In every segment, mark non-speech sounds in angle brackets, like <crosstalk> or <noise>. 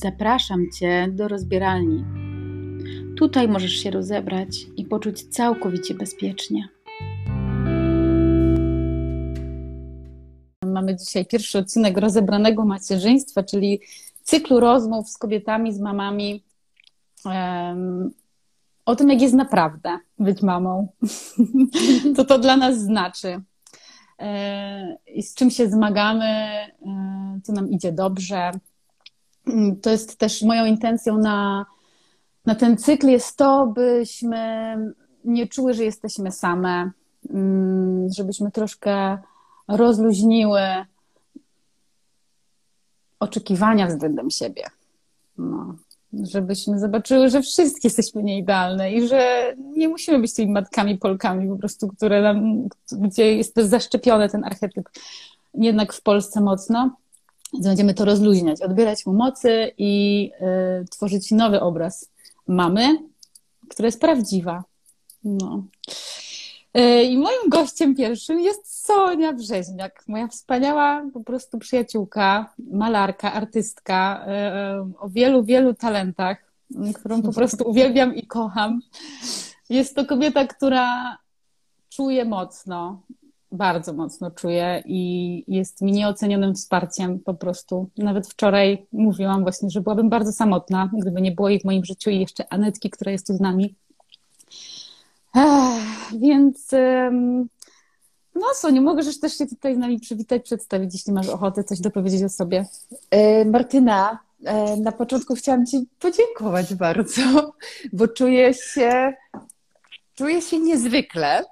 Zapraszam Cię do rozbieralni. Tutaj możesz się rozebrać i poczuć całkowicie bezpiecznie. Mamy dzisiaj pierwszy odcinek rozebranego macierzyństwa, czyli cyklu rozmów z kobietami, z mamami um, o tym, jak jest naprawdę być mamą, <laughs> co to dla nas znaczy e, i z czym się zmagamy, e, co nam idzie dobrze, to jest też moją intencją na, na ten cykl jest to, byśmy nie czuły, że jesteśmy same, mm, żebyśmy troszkę rozluźniły oczekiwania względem siebie. No. Żebyśmy zobaczyły, że wszystkie jesteśmy nieidealne i że nie musimy być tymi matkami Polkami po prostu, które nam, gdzie jest zaszczepiony ten archetyp jednak w Polsce mocno więc będziemy to rozluźniać, odbierać mu mocy i y, tworzyć nowy obraz mamy, która jest prawdziwa. No. Y, I moim gościem pierwszym jest Sonia Brzeźniak, moja wspaniała po prostu przyjaciółka, malarka, artystka y, o wielu, wielu talentach, którą po prostu uwielbiam i kocham. Jest to kobieta, która czuje mocno, bardzo mocno czuję i jest mi nieocenionym wsparciem po prostu. Nawet wczoraj mówiłam właśnie, że byłabym bardzo samotna, gdyby nie było jej w moim życiu i jeszcze Anetki, która jest tu z nami. Ech, więc no Soniu, możesz też się tutaj z nami przywitać, przedstawić, jeśli masz ochotę coś dopowiedzieć o sobie. E, Martyna, e, na początku chciałam Ci podziękować bardzo, <laughs> bo czuję się, czuję się niezwykle.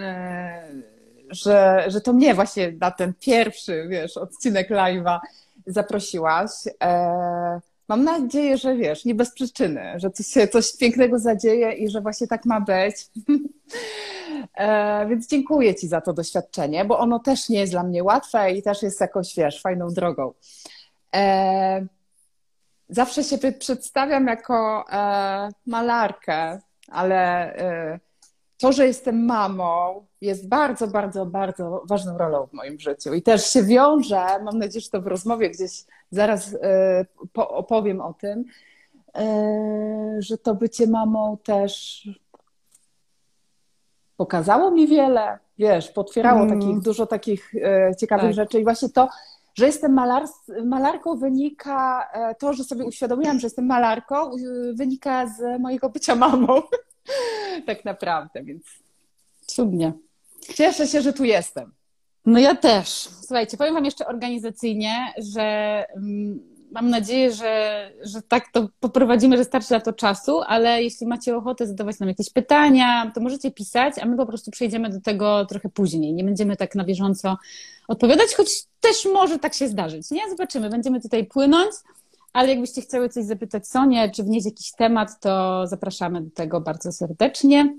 E, że, że to mnie właśnie na ten pierwszy, wiesz, odcinek live'a zaprosiłaś. E, mam nadzieję, że wiesz, nie bez przyczyny, że coś się coś pięknego zadzieje i że właśnie tak ma być. <laughs> e, więc dziękuję Ci za to doświadczenie, bo ono też nie jest dla mnie łatwe i też jest jakąś, wiesz, fajną drogą. E, zawsze się przedstawiam jako e, malarkę, ale e, to, że jestem mamą, jest bardzo, bardzo, bardzo ważną rolą w moim życiu. I też się wiąże, mam nadzieję, że to w rozmowie gdzieś zaraz e, opowiem o tym, e, że to bycie mamą też pokazało mi wiele, wiesz, potwierało mm. takich, dużo takich e, ciekawych tak. rzeczy. I właśnie to, że jestem malar, malarką wynika, to, że sobie uświadomiłam, że jestem malarką, wynika z mojego bycia mamą. <laughs> tak naprawdę, więc cudnie. Cieszę się, że tu jestem. No ja też. Słuchajcie, powiem Wam jeszcze organizacyjnie, że mm, mam nadzieję, że, że tak to poprowadzimy, że starczy na to czasu, ale jeśli macie ochotę zadawać nam jakieś pytania, to możecie pisać, a my po prostu przejdziemy do tego trochę później. Nie będziemy tak na bieżąco odpowiadać, choć też może tak się zdarzyć. Nie? Zobaczymy. Będziemy tutaj płynąć. Ale jakbyście chciały coś zapytać Sonię, czy wnieść jakiś temat, to zapraszamy do tego bardzo serdecznie.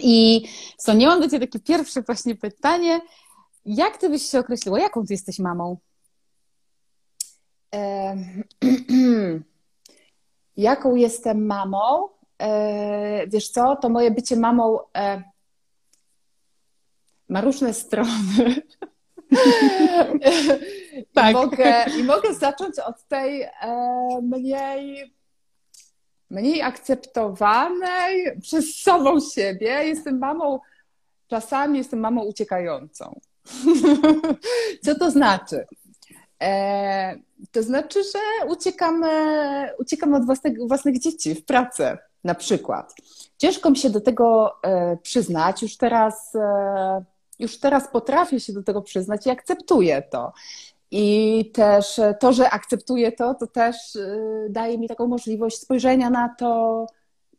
I Sonia, mam do Ciebie takie pierwsze właśnie pytanie. Jak Ty byś się określiła? Jaką Ty jesteś mamą? E, <clears throat> jaką jestem mamą? E, wiesz co, to moje bycie mamą e, ma różne strony. <laughs> tak. I, mogę, I mogę zacząć od tej e, mniej, mniej akceptowanej przez samą siebie. Jestem mamą, czasami jestem mamą uciekającą. <laughs> Co to znaczy? E, to znaczy, że uciekamy, uciekamy od własnych, własnych dzieci w pracę na przykład. Ciężko mi się do tego e, przyznać. Już teraz e, już teraz potrafię się do tego przyznać i akceptuję to. I też to, że akceptuję to, to też y, daje mi taką możliwość spojrzenia na to,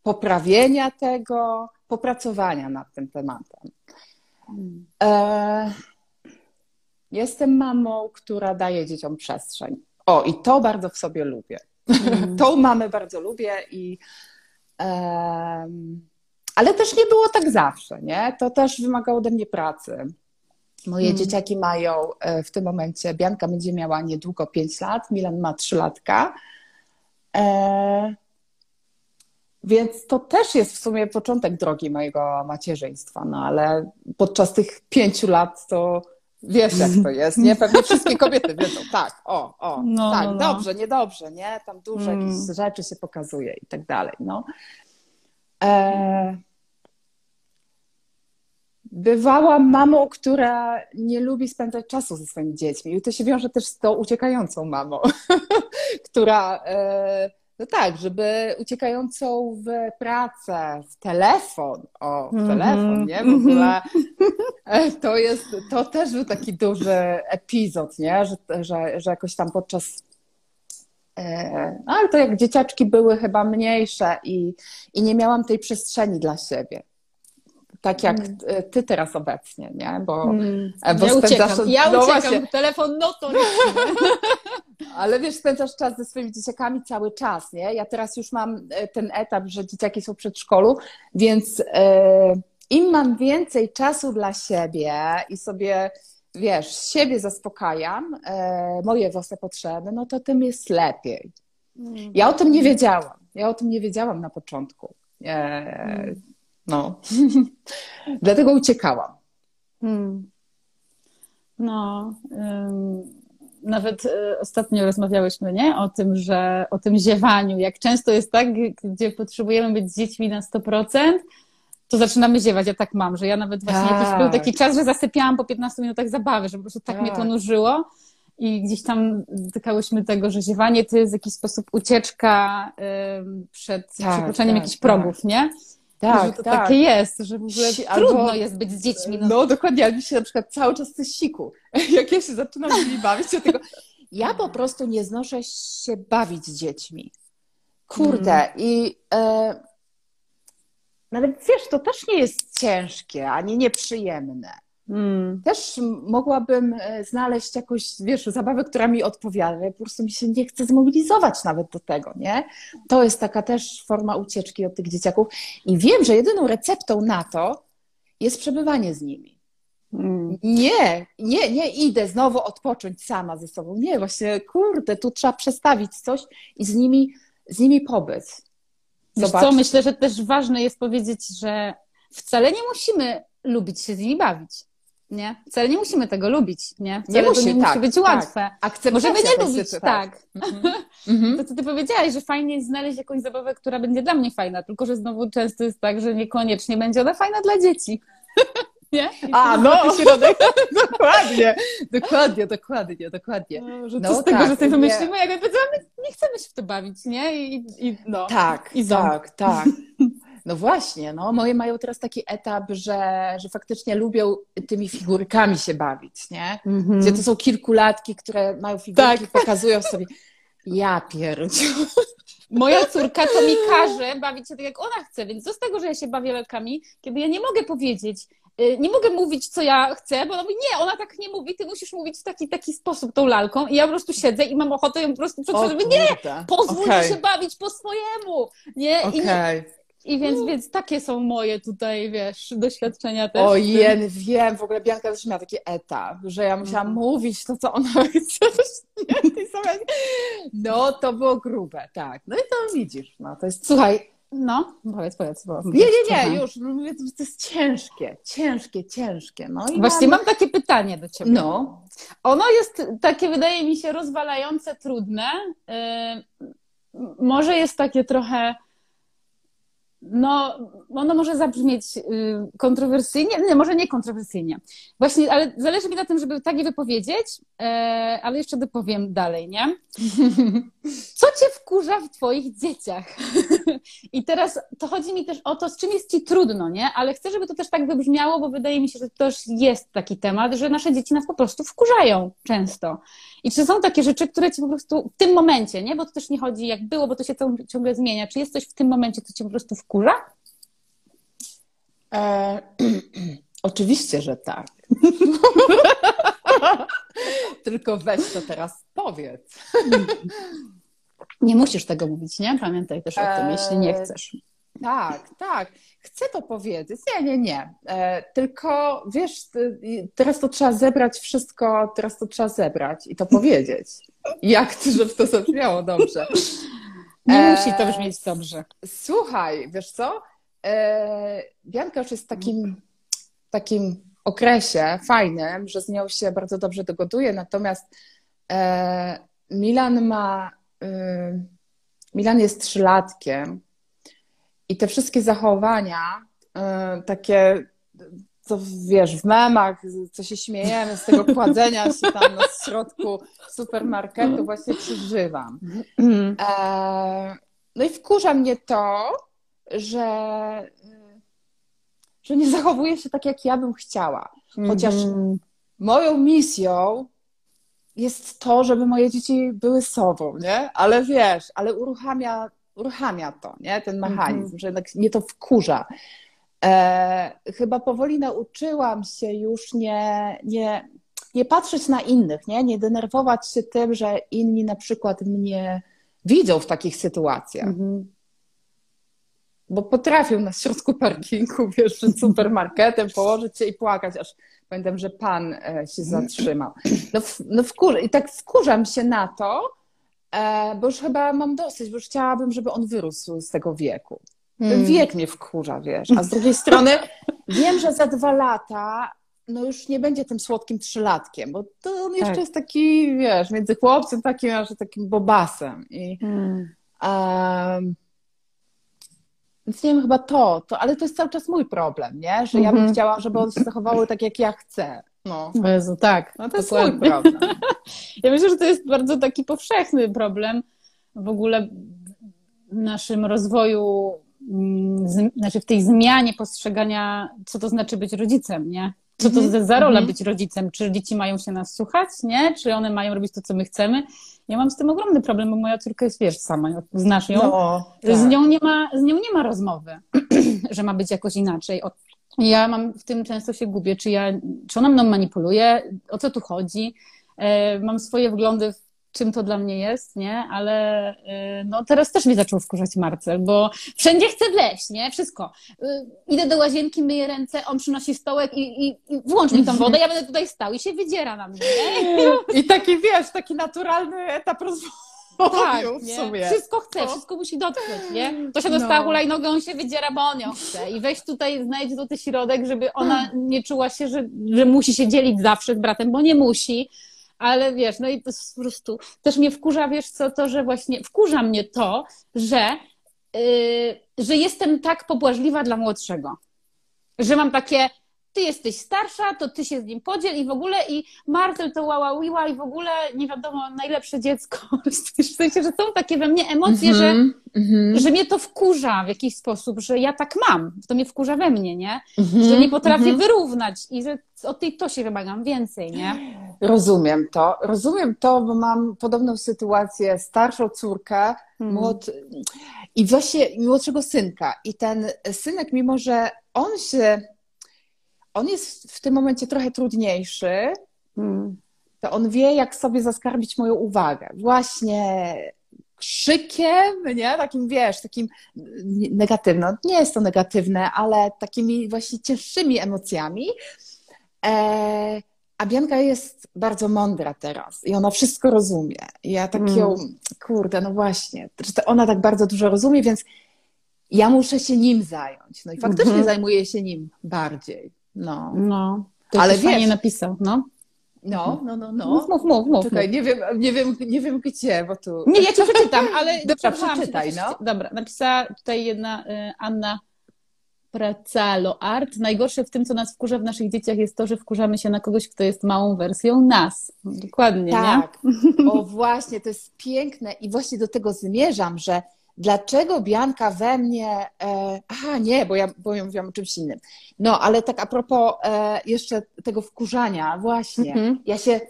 poprawienia tego, popracowania nad tym tematem. E, jestem mamą, która daje dzieciom przestrzeń. O, i to bardzo w sobie lubię. <laughs> Mm. Tą mamę bardzo lubię i. Ale też nie było tak zawsze, nie? To też wymagało ode mnie pracy. Moje hmm. dzieciaki mają e, w tym momencie, Bianka będzie miała niedługo 5 lat, Milan ma 3 latka. E, więc to też jest w sumie początek drogi mojego macierzyństwa, no ale podczas tych pięciu lat to Wiesz, jak to jest, nie? Pewnie wszystkie kobiety wiedzą, tak, o, o, No, tak, no, no. dobrze, niedobrze, nie? Tam dużo Mm. jakichś rzeczy się pokazuje i tak dalej, no. E... Bywałam mamą, która nie lubi spędzać czasu ze swoimi dziećmi i to się wiąże też z tą uciekającą mamą, <laughs> która, e... no tak, żeby uciekającą w pracę, w telefon, o, w Mhm, telefon, nie? W ogóle E, To jest, to też był taki duży epizod, nie? Że, że, że jakoś tam podczas. E, ale to jak dzieciaczki były chyba mniejsze i, i nie miałam tej przestrzeni dla siebie. Tak jak Mm. ty teraz obecnie, nie? Bo, Mm. e, bo Ja spędzasz. uciekam, ja no uciekam, właśnie, telefon notorycznie. <laughs> ale wiesz, spędzasz czas ze swoimi dzieciakami cały czas, nie? Ja teraz już mam e, ten etap, że dzieciaki są w przedszkolu, więc e, im mam więcej czasu dla siebie i sobie, wiesz, siebie zaspokajam, moje własne potrzeby, no to tym jest lepiej. Ja o tym nie wiedziałam. Ja o tym nie wiedziałam na początku. No. <laughs> Dlatego uciekałam. Hmm. No, nawet y, ostatnio rozmawiałyśmy, nie? O tym, że o tym ziewaniu. Jak często jest tak, gdzie potrzebujemy być z dziećmi na 100%, to zaczynamy ziewać. Ja tak mam, że ja nawet właśnie Tak. jakiś był taki czas, że zasypiałam po 15 minutach zabawy, że po prostu tak, Tak. mnie to nużyło. I gdzieś tam dotykałyśmy tego, że ziewanie to jest w jakiś sposób ucieczka przed Tak, przekroczeniem tak, jakichś tak. progów, nie? Że to takie jest, że w ogóle Si- albo- trudno jest być z dziećmi. No, No dokładnie, ale mi się na przykład cały czas chce siku. <laughs> Jak ja się zaczynam z nimi bawić, to tego... Ja po prostu nie znoszę się bawić z dziećmi. Kurde, i e, nawet wiesz, to też nie jest ciężkie, ani nieprzyjemne. Mm. Też mogłabym e, znaleźć jakąś, wiesz, zabawę, która mi odpowiada, po prostu mi się nie chce zmobilizować nawet do tego, nie? To jest taka też forma ucieczki od tych dzieciaków. I wiem, że jedyną receptą na to jest przebywanie z nimi. Mm. Nie, nie, nie idę znowu odpocząć sama ze sobą. Nie, właśnie, kurde, tu trzeba przestawić coś i z nimi, z nimi pobyć. Wiesz co, myślę, że też ważne jest powiedzieć, że wcale nie musimy lubić się z nimi bawić. Nie? Wcale nie musimy tego lubić, nie? Wcale Nie to musi, nie musi tak, być tak. łatwe. Akceptacja Możemy nie lubić, sytuacji. tak. Mhm. Mhm. To co ty powiedziałaś, że fajnie jest znaleźć jakąś zabawę, która będzie dla mnie fajna, tylko że znowu często jest tak, że niekoniecznie będzie ona fajna dla dzieci. <laughs> Nie? A, to no, środek. <laughs> dokładnie, dokładnie, dokładnie, dokładnie. No, że No co z tego, tak, że sobie nie. wymyślimy, jakby powiedziałam, nie chcemy się w to bawić, nie? I, i no. Tak, I ząb. tak, tak. <laughs> No właśnie, no, moje mają teraz taki etap, że, że faktycznie lubią tymi figurkami się bawić, nie? Mhm. Gdzie to są kilkulatki, które mają figurki, Tak. pokazują sobie. Ja pierdziu. <laughs> Moja córka to mi każe bawić się tak, jak ona chce, więc co z tego, że ja się bawię lalkami, kiedy ja nie mogę powiedzieć, y, nie mogę mówić, co ja chcę, bo ona mówi, nie, ona tak nie mówi, ty musisz mówić w taki, taki sposób tą lalką i ja po prostu siedzę i mam ochotę ją po prostu mówię, nie, pozwól mi się bawić po swojemu, nie? I, nie. I więc, więc takie są moje tutaj, wiesz, doświadczenia też. O z tym. jen, wiem, w ogóle Bianka też miała taki etap, że ja musiałam Mhm. mówić to, co ona <laughs> chce. No, to było grube, tak. No i to widzisz, no to jest... Słuchaj, no, powiedz, powiedz. Bo, Nie, nie, nie, już, to jest ciężkie, ciężkie, ciężkie, no i Właśnie mam... mam takie pytanie do ciebie. No, Ono jest takie, wydaje mi się, rozwalające, trudne. Yy, może jest takie trochę. No, ono może zabrzmieć yy, kontrowersyjnie, nie, może nie kontrowersyjnie. Właśnie, ale zależy mi na tym, żeby tak je wypowiedzieć, yy, ale jeszcze dopowiem dalej, nie? <laughs> Co cię wkurza w twoich dzieciach? <laughs> I teraz to chodzi mi też o to, z czym jest ci trudno, nie? Ale chcę, żeby to też tak wybrzmiało, bo wydaje mi się, że to też jest taki temat, że nasze dzieci nas po prostu wkurzają często. I czy są takie rzeczy, które ci po prostu w tym momencie, nie? Bo to też nie chodzi jak było, bo to się ciągle- ciągle zmienia. Czy jest coś w tym momencie, co cię po prostu wkurza? E... <clears throat> oczywiście, że tak. <laughs> Tylko weź to teraz powiedz. <laughs> Nie musisz tego mówić, nie? Pamiętaj też o tym, Eee, jeśli nie chcesz. Tak, tak. Chcę to powiedzieć. Nie, nie, nie. E, tylko wiesz, i teraz to trzeba zebrać wszystko, teraz to trzeba zebrać i to powiedzieć. <laughs> Jak ty, żeby to zabrzmiało dobrze. Nie Eee, musi to brzmieć dobrze. Słuchaj, wiesz co? E, Bianka już jest takim, takim okresie fajnym, że z nią się bardzo dobrze dogoduję, natomiast e, Milan ma, y, Milan jest trzylatkiem i te wszystkie zachowania, y, takie, co wiesz, w memach, co się śmiejemy z tego kładzenia się tam na środku supermarketu, właśnie przeżywam. E, no i wkurza mnie to, że, że nie zachowuje się tak, jak ja bym chciała. Chociaż Mhm. moją misją jest to, żeby moje dzieci były sobą, nie? Ale wiesz, ale uruchamia, uruchamia to, nie? Ten mechanizm, że jednak mnie to wkurza. E, chyba powoli nauczyłam się już nie, nie, nie patrzeć na innych, nie? Nie denerwować się tym, że inni na przykład mnie widzą w takich sytuacjach. Mhm. Bo potrafią na środku parkingu, <laughs> wiesz, przed supermarketem położyć się i płakać, aż pamiętam, że pan e, się zatrzymał. No, w, no wkur... I tak wkurzam się na to, e, bo już chyba mam dosyć, bo już chciałabym, żeby on wyrósł z tego wieku. Ten Mm. wiek mnie wkurza, wiesz. A z drugiej strony <laughs> wiem, że za dwa lata no już nie będzie tym słodkim trzylatkiem, bo to on jeszcze Tak. jest taki, wiesz, między chłopcem takim, a że takim bobasem. I, Mm. Em, więc nie wiem, chyba to, to, ale to jest cały czas mój problem, nie? Że ja bym Mhm. chciała, żeby on się zachowały tak, jak ja chcę. No, O Jezu, tak. no to jest mój problem. <laughs> Ja myślę, że to jest bardzo taki powszechny problem w ogóle w naszym rozwoju, z, znaczy w tej zmianie postrzegania, co to znaczy być rodzicem, nie? Co to Mhm, za- za rola mhm. być rodzicem? Czy dzieci mają się nas słuchać, nie? Czy one mają robić to, co my chcemy? Ja mam z tym ogromny problem, bo moja córka jest, wiesz, sama, znasz ją. No, tak. Z nią nie ma, z nią nie ma rozmowy, <clears throat> że ma być jakoś inaczej. Ja mam w tym często się gubię, czy ja, czy ona mną manipuluje, o co tu chodzi. E, mam swoje wglądy, w czym to dla mnie jest, nie? Ale e, no teraz też mnie zaczął wkurzać Marcel, bo wszędzie chce wleźć, nie? Wszystko. E, Idę do łazienki, myję ręce, on przynosi stołek i, i, i włącz mi tą wodę, ja będę tutaj stał i się wydziera na mnie, nie? I taki, wiesz, taki naturalny etap rozwoju Tak, w nie? sumie. Wszystko chce, No. wszystko musi dotknąć, nie? To się dostała No. hulajnogą, on się wydziera, bo on ją chce. I weź tutaj, znajdź złoty środek, żeby ona nie czuła się, że, że musi się dzielić zawsze z bratem, bo nie musi. Ale wiesz, no i po prostu, też mnie wkurza, wiesz co, to, że właśnie, wkurza mnie to, że, yy, że jestem tak pobłażliwa dla młodszego. Że mam takie, ty jesteś starsza, to ty się z nim podziel i w ogóle i Marcel to łała wiła i w ogóle nie wiadomo, najlepsze dziecko. <laughs> W sensie, że są takie we mnie emocje, że, Mhm, mhm, że mnie to wkurza w jakiś sposób, że ja tak mam. To mnie wkurza we mnie, nie? mhm, Że nie potrafię mhm. wyrównać i że od tej to się wymagam więcej, nie? Rozumiem to. Rozumiem to, bo mam podobną sytuację, starszą córkę, Hmm. młod... i właśnie młodszego synka. I ten synek, mimo że on się, on jest w tym momencie trochę trudniejszy, Mm. to on wie, jak sobie zaskarbić moją uwagę. Właśnie krzykiem, nie? Takim, wiesz, takim negatywnym. Nie jest to negatywne, ale takimi właśnie cięższymi emocjami. E, a Bianka jest bardzo mądra teraz i ona wszystko rozumie. I ja tak Mm. ją, kurde, no właśnie, ona tak bardzo dużo rozumie, więc ja muszę się nim zająć. No i faktycznie Mhm. zajmuję się nim bardziej. No, No, to Ale Ale fajnie wiesz- napisał, no. no, no, no. no. Mów, mów, mów, mów. Czekaj, nie wiem, nie wiem, nie wiem gdzie, bo tu. Nie, ja ci przeczytam, ale <laughs> Dobra, się, przeczytaj, no. Dobra, napisała tutaj jedna y, Anna Pracalo Art. Najgorsze w tym, co nas wkurza w naszych dzieciach jest to, że wkurzamy się na kogoś, kto jest małą wersją nas. Dokładnie, nie? Tak. <laughs> O właśnie, to jest piękne i właśnie do tego zmierzam, że dlaczego Bianka we mnie. E, aha, nie, bo ja, bo ja mówiłam o czymś innym. No, ale tak a propos e, jeszcze tego wkurzania, właśnie. Mhm. Ja się.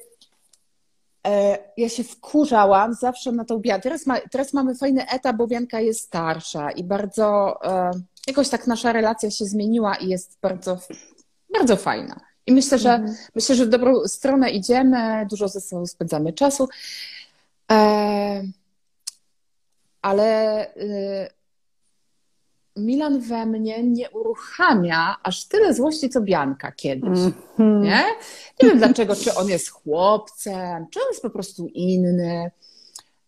E, ja się wkurzałam zawsze na tą Biankę. Teraz, ma, teraz mamy fajny etap, bo Bianka jest starsza i bardzo. E, jakoś tak nasza relacja się zmieniła i jest bardzo, bardzo fajna. I myślę, że Mhm. myślę, że w dobrą stronę idziemy, dużo ze sobą spędzamy czasu. E, ale y, Milan we mnie nie uruchamia aż tyle złości, co Bianka kiedyś. Mhm. Nie? Nie wiem dlaczego, czy on jest chłopcem, czy on jest po prostu inny.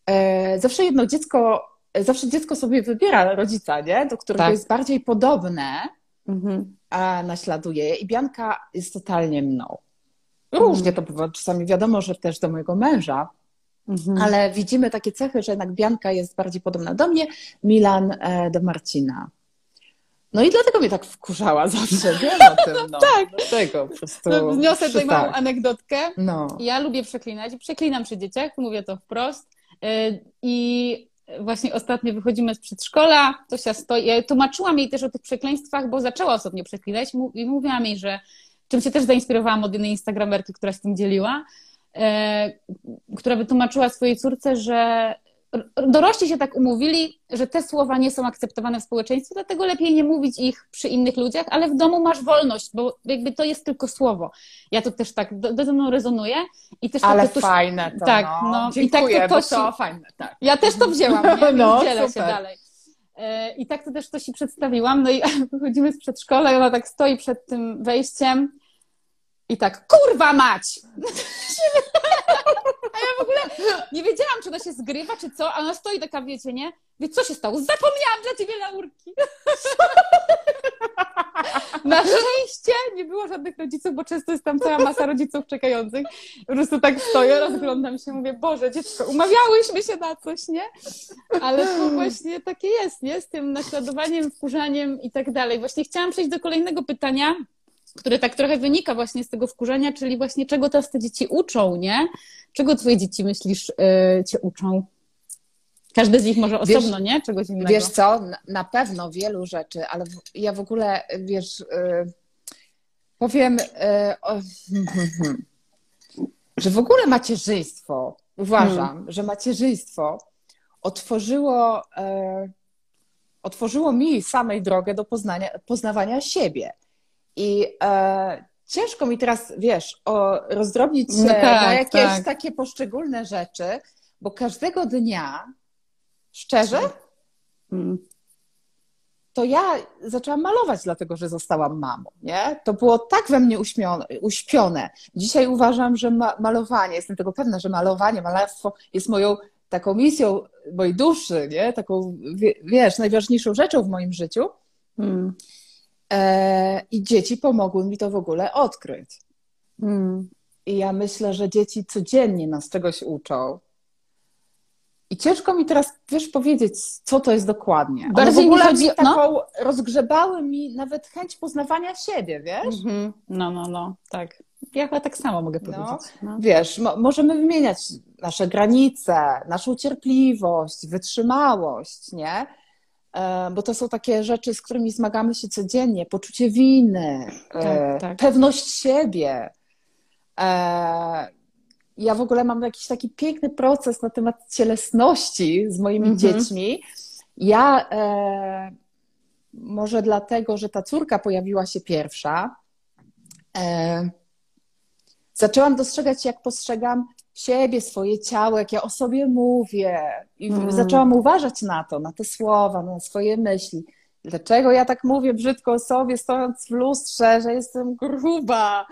E, zawsze jedno dziecko, zawsze dziecko sobie wybiera rodzica, nie? do którego Tak. jest bardziej podobne. Mhm. a naśladuję je i Bianka jest totalnie mną. Różnie to bywa, czasami wiadomo, że też do mojego męża, mhm. ale widzimy takie cechy, że jednak Bianka jest bardziej podobna do mnie, Milan e, do Marcina. No i dlatego mnie tak wkurzała <laughs> zawsze, wiem o tym. No. tak. Dlatego po prostu. No, wniosę tutaj małą anegdotkę. No. Ja lubię przeklinać przeklinam przy dzieciach, mówię to wprost. Y, I właśnie ostatnio wychodzimy z przedszkola, Tosia stoi, ja tłumaczyłam jej też o tych przekleństwach, bo zaczęła ostatnio przeklinać i mówiłam jej, że czym się też zainspirowałam od jednej instagramerki, która się tym dzieliła, e, która wytłumaczyła swojej córce, że dorośli się tak umówili, że te słowa nie są akceptowane w społeczeństwie, dlatego lepiej nie mówić ich przy innych ludziach, ale w domu masz wolność, bo jakby to jest tylko słowo. Ja to też tak, do, do mną rezonuje i też Ale tak fajne to, Tak, no. no. Dziękuję, I tak to, to, to fajne, tak. Ja też to wzięłam, nie? <laughs> no, dzielę super. się dalej. E, I tak to też to się przedstawiłam, no i <laughs> wychodzimy z przedszkola i ona tak stoi przed tym wejściem i tak, kurwa mać! A ja w ogóle nie wiedziałam, czy to się zgrywa, czy co, a ona stoi taka, wiecie, nie? Wie, co się stało? Zapomniałam dla ciebie laurki. Na szczęście nie było żadnych rodziców, bo często jest tam cała masa rodziców czekających. Po prostu tak stoję, rozglądam się, mówię, Boże, dziecko, umawiałyśmy się na coś, nie? Ale to właśnie takie jest, nie? Z tym naśladowaniem, wkurzaniem i tak dalej. Właśnie chciałam przejść do kolejnego pytania, które tak trochę wynika właśnie z tego wkurzenia, czyli właśnie czego teraz te dzieci uczą, nie? Czego twoje dzieci, myślisz, yy, cię uczą? Każdy z nich może osobno, wiesz, nie? Czegoś innego. Wiesz co, na pewno wielu rzeczy, ale ja w ogóle, wiesz, yy, powiem, yy, <laughs> że w ogóle macierzyństwo, uważam, hmm. że macierzyństwo otworzyło, yy, otworzyło mi samej drogę do poznania, poznawania siebie. I e, ciężko mi teraz, wiesz, o, rozdrobnić no tak, na jakieś tak. takie poszczególne rzeczy, bo każdego dnia, szczerze, hmm. to ja zaczęłam malować, dlatego że zostałam mamą. Nie? To było tak we mnie uśmione, uśpione. Dzisiaj uważam, że ma malowanie, jestem tego pewna, że malowanie, malarstwo jest moją taką misją mojej duszy, nie? taką, wiesz, najważniejszą rzeczą w moim życiu. Hmm. E, I dzieci pomogły mi to w ogóle odkryć. Hmm. I ja myślę, że dzieci codziennie nas czegoś uczą. I ciężko mi teraz, wiesz, powiedzieć, co to jest dokładnie. Bardziej w ogóle chodzi, taką, no? rozgrzebały mi nawet chęć poznawania siebie, wiesz? Mm-hmm. No, no, no, tak. Ja chyba tak samo mogę no. powiedzieć. No. Wiesz, mo- możemy wymieniać nasze granice, naszą cierpliwość, wytrzymałość, nie? E, bo to są takie rzeczy, z którymi zmagamy się codziennie. Poczucie winy, tak, e, tak. pewność siebie. E, ja w ogóle mam jakiś taki piękny proces na temat cielesności z moimi mhm. dziećmi. Ja może dlatego, że ta córka pojawiła się pierwsza, zaczęłam dostrzegać, jak postrzegam siebie, swoje ciało, jak ja o sobie mówię. I mm. zaczęłam uważać na to, na te słowa, na swoje myśli. Dlaczego ja tak mówię brzydko o sobie, stojąc w lustrze, że jestem gruba?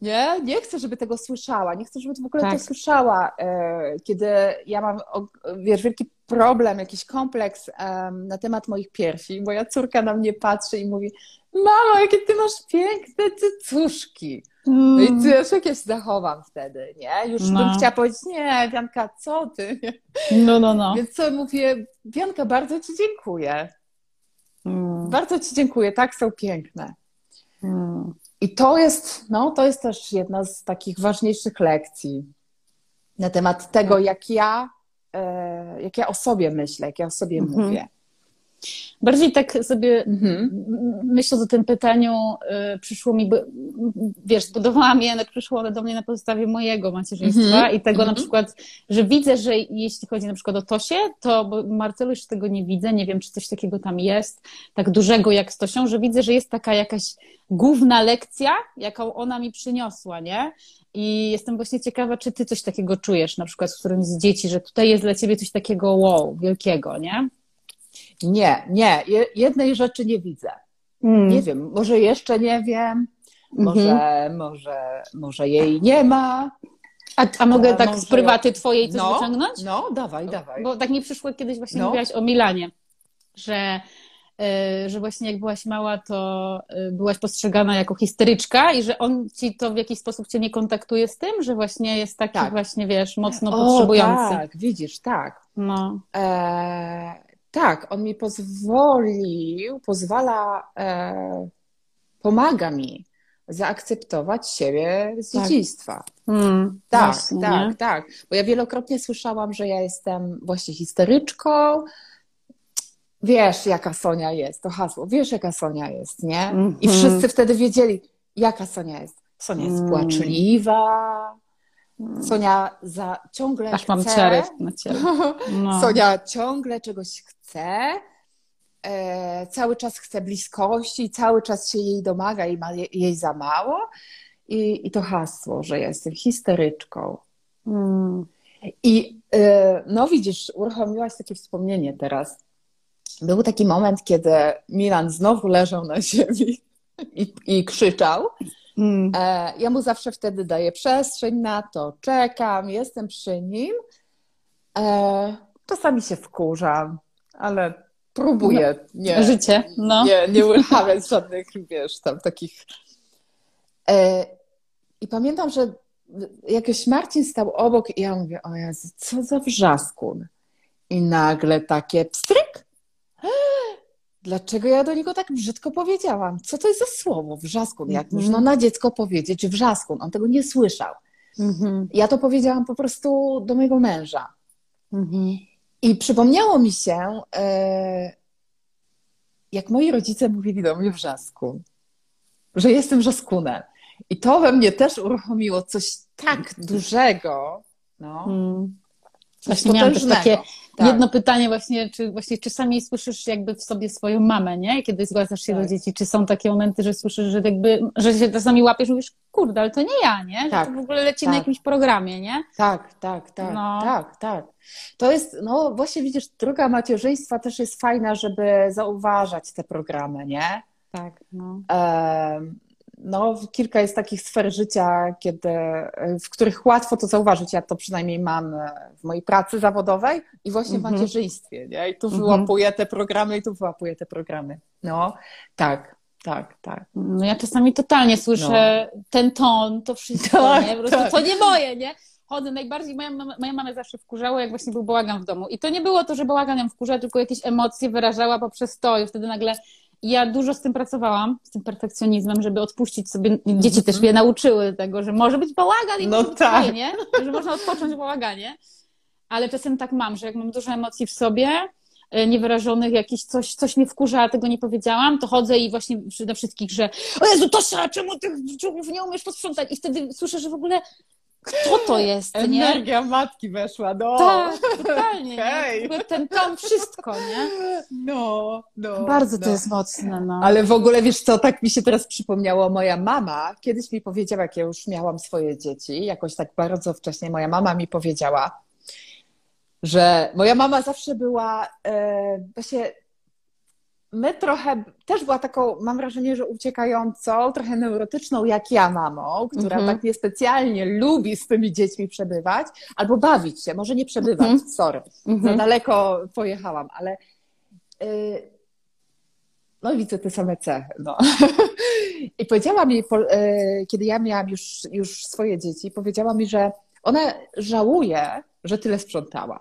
Nie? Nie chcę, żeby tego słyszała. Nie chcę, żeby w ogóle tak. to słyszała. E, kiedy ja mam, wiesz, wielki problem, jakiś kompleks na temat moich piersi. Moja córka na mnie patrzy i mówi: Mamo, jakie ty masz piękne cycuszki. No i mm. wiesz, jak ja się zachowam wtedy, nie? Już no. bym chciała powiedzieć, nie, Wianka, co ty? No, no, no. Więc co mówię, Wianka, bardzo ci dziękuję. Mm. Bardzo ci dziękuję, tak są piękne. Mm. I to jest, no, to jest też jedna z takich ważniejszych lekcji na temat tego, jak ja, e, jak ja o sobie myślę, jak ja o sobie mm -hmm. mówię. Bardziej tak sobie mhm. myśląc o tym pytaniu, y, przyszło mi, wiesz, zbudowałam je, przyszło one do mnie na podstawie mojego macierzyństwa mhm. i tego na mhm. przykład, że widzę, że jeśli chodzi na przykład o Tosię, to bo Marcelu już tego nie widzę, nie wiem, czy coś takiego tam jest, tak dużego jak z Tosią, że widzę, że jest taka jakaś główna lekcja, jaką ona mi przyniosła, nie? I jestem właśnie ciekawa, czy ty coś takiego czujesz, na przykład z którymś z dzieci, że tutaj jest dla ciebie coś takiego wow, wielkiego, nie? Nie, nie. Jednej rzeczy nie widzę. Mm. Nie wiem, może jeszcze nie wiem, może, mm-hmm. może, może jej nie ma. A, a mogę tak z prywaty twojej coś no, wyciągnąć? No, dawaj, dawaj. Bo tak mi przyszło kiedyś właśnie no. mówiłaś o Milanie, że y, że właśnie jak byłaś mała, to y, byłaś postrzegana jako histeryczka i że on ci to w jakiś sposób cię nie kontaktuje z tym, że właśnie jest taki Tak. właśnie, wiesz, mocno O, potrzebujący. tak, widzisz, tak. No. E, tak, on mi pozwolił, pozwala, e, pomaga mi zaakceptować siebie z Tak. dzieciństwa. Mm, Tak, właśnie, tak, nie? tak. Bo ja wielokrotnie słyszałam, że ja jestem właśnie histeryczką. Wiesz, jaka Sonia jest, to hasło. Wiesz, jaka Sonia jest, nie? I Mhm. wszyscy wtedy wiedzieli, jaka Sonia jest. Sonia jest Mm. płaczliwa. Sonia za, ciągle Aż mam chce. ciary na ciele. <laughs> No. Sonia ciągle czegoś chce. E, cały czas chce bliskości, cały czas się jej domaga i ma je, jej za mało. I, I to hasło, że jestem histeryczką. Mm. I y, no widzisz, uruchomiłaś takie wspomnienie teraz. Był taki moment, kiedy Milan znowu leżał na ziemi i, i krzyczał. Mm. E, ja mu zawsze wtedy daję przestrzeń na to, czekam, jestem przy nim. E, czasami się wkurzam, ale próbuję nie, Życie, no. nie, nie uruchamiać żadnych, wiesz, tam takich. E, I pamiętam, że jakoś Marcin stał obok i ja mówię, o Jezu, co za wrzaskun. I nagle takie pstryk. Dlaczego ja do niego tak brzydko powiedziałam? Co to jest za słowo wrzaskun? Jak Mhm. można na dziecko powiedzieć wrzaskun? On tego nie słyszał. Mhm. Ja to powiedziałam po prostu do mojego męża. Mhm. I przypomniało mi się, e, jak moi rodzice mówili do mnie wrzaskun, że jestem wrzaskunem. I to we mnie też uruchomiło coś tak dużego. No, Mm. coś Właśnie miałam też potężnego. takie Tak. jedno pytanie właśnie, czy właśnie czasami słyszysz jakby w sobie swoją mamę, nie? Kiedy zgłaszasz się Tak. do dzieci, czy są takie momenty, że słyszysz, że jakby, że się czasami łapiesz i mówisz, kurde, ale to nie ja, nie? Że Tak. to w ogóle leci na Tak. jakimś programie, nie? Tak, tak, tak, No. tak, tak. To jest, no właśnie widzisz, droga macierzyństwa też jest fajna, żeby zauważać te programy, nie? Tak, no. Em, No, kilka jest takich sfer życia, kiedy, w których łatwo to zauważyć. Ja to przynajmniej mam e, w mojej pracy zawodowej i właśnie w Mhm. macierzyństwie. Nie? I tu Mhm. wyłapuję te programy i tu wyłapuję te programy. No, tak, tak, tak. No ja czasami totalnie słyszę ten ton, to wszystko, Tak, nie? Po prostu tak. to nie moje, nie? Chodzę najbardziej, moja, mama- moja mama zawsze wkurzała, jak właśnie był bałagan w domu. I to nie było to, że bałagan ją wkurza, tylko jakieś emocje wyrażała poprzez to i wtedy nagle ja dużo z tym pracowałam, z tym perfekcjonizmem, żeby odpuścić sobie, dzieci też mnie nauczyły tego, że może być bałagan i No może tak. fajnie, że można odpocząć w bałaganie, ale czasem tak mam, że jak mam dużo emocji w sobie, e, niewyrażonych, jakieś coś, coś mnie wkurza, a tego nie powiedziałam, to chodzę i właśnie do wszystkich, że o Jezu, Tosia, czemu ty czemu nie umiesz posprzątać? I wtedy słyszę, że w ogóle kto to jest, nie? Energia matki weszła, no. Tak, totalnie, Hej. nie? Ten ton, wszystko, nie? No, no. Bardzo no. to jest mocne, no. Ale w ogóle wiesz co, tak mi się teraz przypomniało, moja mama kiedyś mi powiedziała, jak ja już miałam swoje dzieci, jakoś tak bardzo wcześnie moja mama mi powiedziała, że moja mama zawsze była e, właśnie my trochę, też była taką, mam wrażenie, że uciekającą, trochę neurotyczną jak ja mamą, która Mhm. tak niespecjalnie lubi z tymi dziećmi przebywać, albo bawić się, może nie przebywać, Mhm. sorry, za Mhm. daleko pojechałam, ale y, no widzę te same cechy. No. <laughs> I powiedziała mi, po- y, kiedy ja miałam już, już swoje dzieci, powiedziała mi, że ona żałuje, że tyle sprzątała.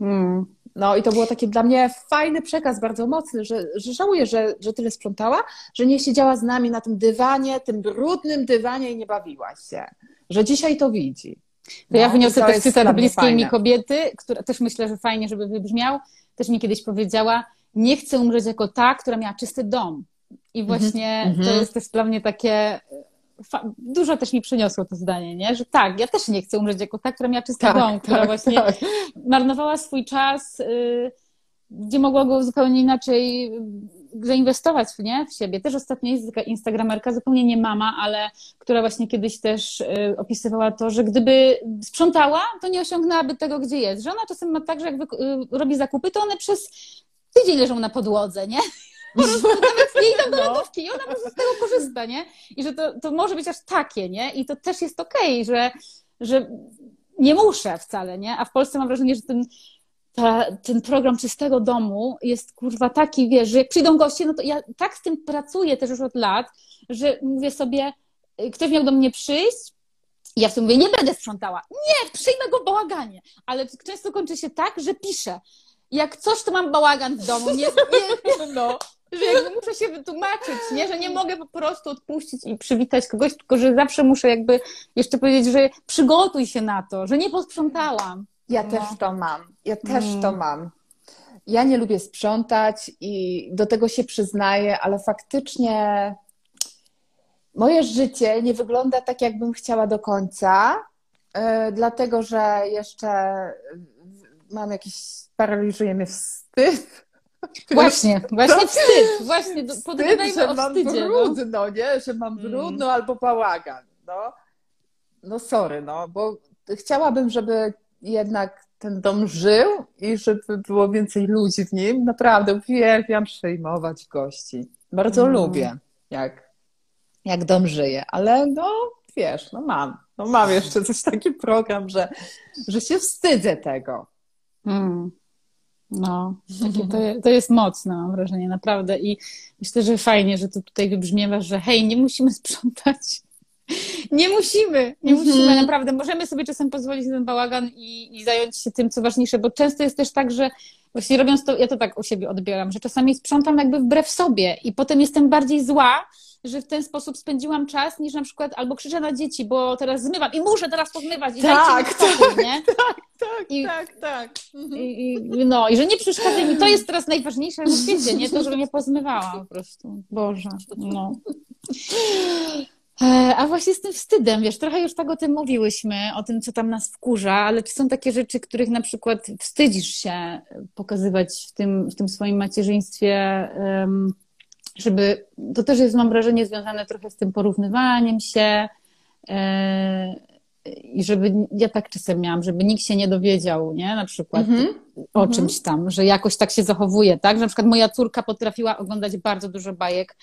Mm. No i to było taki dla mnie fajny przekaz, bardzo mocny, że, że żałuję, że, że tyle sprzątała, że nie siedziała z nami na tym dywanie, tym brudnym dywanie i nie bawiła się. Że dzisiaj to widzi. To ja No, wyniosę i to też cytat bliskiej mi kobiety, która też myślę, że fajnie, żeby wybrzmiał. Też mi kiedyś powiedziała, nie chcę umrzeć jako ta, która miała czysty dom. I właśnie mhm. to jest też dla mnie takie... Dużo też mi przyniosło to zdanie, nie? Że tak, ja też nie chcę umrzeć jako ta, która miała czysty dom, która właśnie tak. marnowała swój czas, y, gdzie mogła go zupełnie inaczej y, zainwestować w, nie? w siebie. Też ostatnio jest taka instagramerka, zupełnie nie mama, ale która właśnie kiedyś też y, opisywała to, że gdyby sprzątała, to nie osiągnęłaby tego, gdzie jest. Że ona czasem ma tak, że jak wy, robi zakupy, to one przez tydzień leżą na podłodze, nie? Po prostu <laughs> nawet nie idą do No. lodówki i ona po prostu z tego korzysta, nie? I że to, to może być aż takie, nie? I to też jest okej, że, że nie muszę wcale, nie? A w Polsce mam wrażenie, że ten ta, ten program czystego domu jest kurwa taki, wiesz, że jak przyjdą goście, no to ja tak z tym pracuję też już od lat, że mówię sobie, y, ktoś miał do mnie przyjść, ja w tym mówię, nie będę sprzątała. Nie, przyjmę go bałaganie. Ale często kończy się tak, że piszę. Jak coś, to mam bałagan w domu. Nie, nie, no. Że jakby muszę się wytłumaczyć, nie? Że nie mogę po prostu odpuścić i przywitać kogoś, tylko że zawsze muszę jakby jeszcze powiedzieć, że przygotuj się na to, że nie posprzątałam. Ja no. też to mam. Ja też mm. to mam. Ja nie lubię sprzątać i do tego się przyznaję, ale faktycznie moje życie nie wygląda tak, jakbym chciała do końca, yy, dlatego że jeszcze mam jakiś, paraliżuje mnie wstyd. Właśnie, właśnie wstyd. Właśnie, wstyd, że mam wstydzie, no. brudno, no. nie? Że mam mm. brudno mm. albo bałagan, no. No sorry, no, bo chciałabym, żeby jednak ten dom żył i żeby było więcej ludzi w nim. Naprawdę uwielbiam przyjmować gości. Bardzo mm. lubię, jak, jak dom żyje, ale no wiesz, no mam. No mam jeszcze coś taki program, że, że się wstydzę tego. Mm. No, to, <laughs> to jest mocne, mam wrażenie, naprawdę. I myślę, że fajnie, że to tutaj wybrzmiewa, że hej, nie musimy <laughs> sprzątać nie musimy, nie mhm. musimy, naprawdę. Możemy sobie czasem pozwolić na ten bałagan i, i zająć się tym, co ważniejsze, bo często jest też tak, że właśnie robiąc to, ja to tak u siebie odbieram, że czasami sprzątam jakby wbrew sobie i potem jestem bardziej zła, że w ten sposób spędziłam czas, niż na przykład albo krzyczę na dzieci, bo teraz zmywam i muszę teraz pozmywać i tak, spokój, tak, nie? Tak, tak, I, tak, tak. Mhm. I, I, no, i że nie przeszkadza mi, to jest teraz najważniejsze w <laughs> świecie, nie? To, żebym je pozmywała po prostu. Boże, no. E, a właśnie z tym wstydem, wiesz, trochę już tak o tym mówiłyśmy, o tym, co tam nas wkurza, ale czy są takie rzeczy, których na przykład wstydzisz się pokazywać w tym, w tym swoim macierzyństwie, żeby, to też jest, mam wrażenie, związane trochę z tym porównywaniem się e, i żeby, ja tak czasem miałam, żeby nikt się nie dowiedział, nie, na przykład mm -hmm. o mm -hmm. czymś tam, że jakoś tak się zachowuje, tak, że na przykład moja córka potrafiła oglądać bardzo dużo bajek,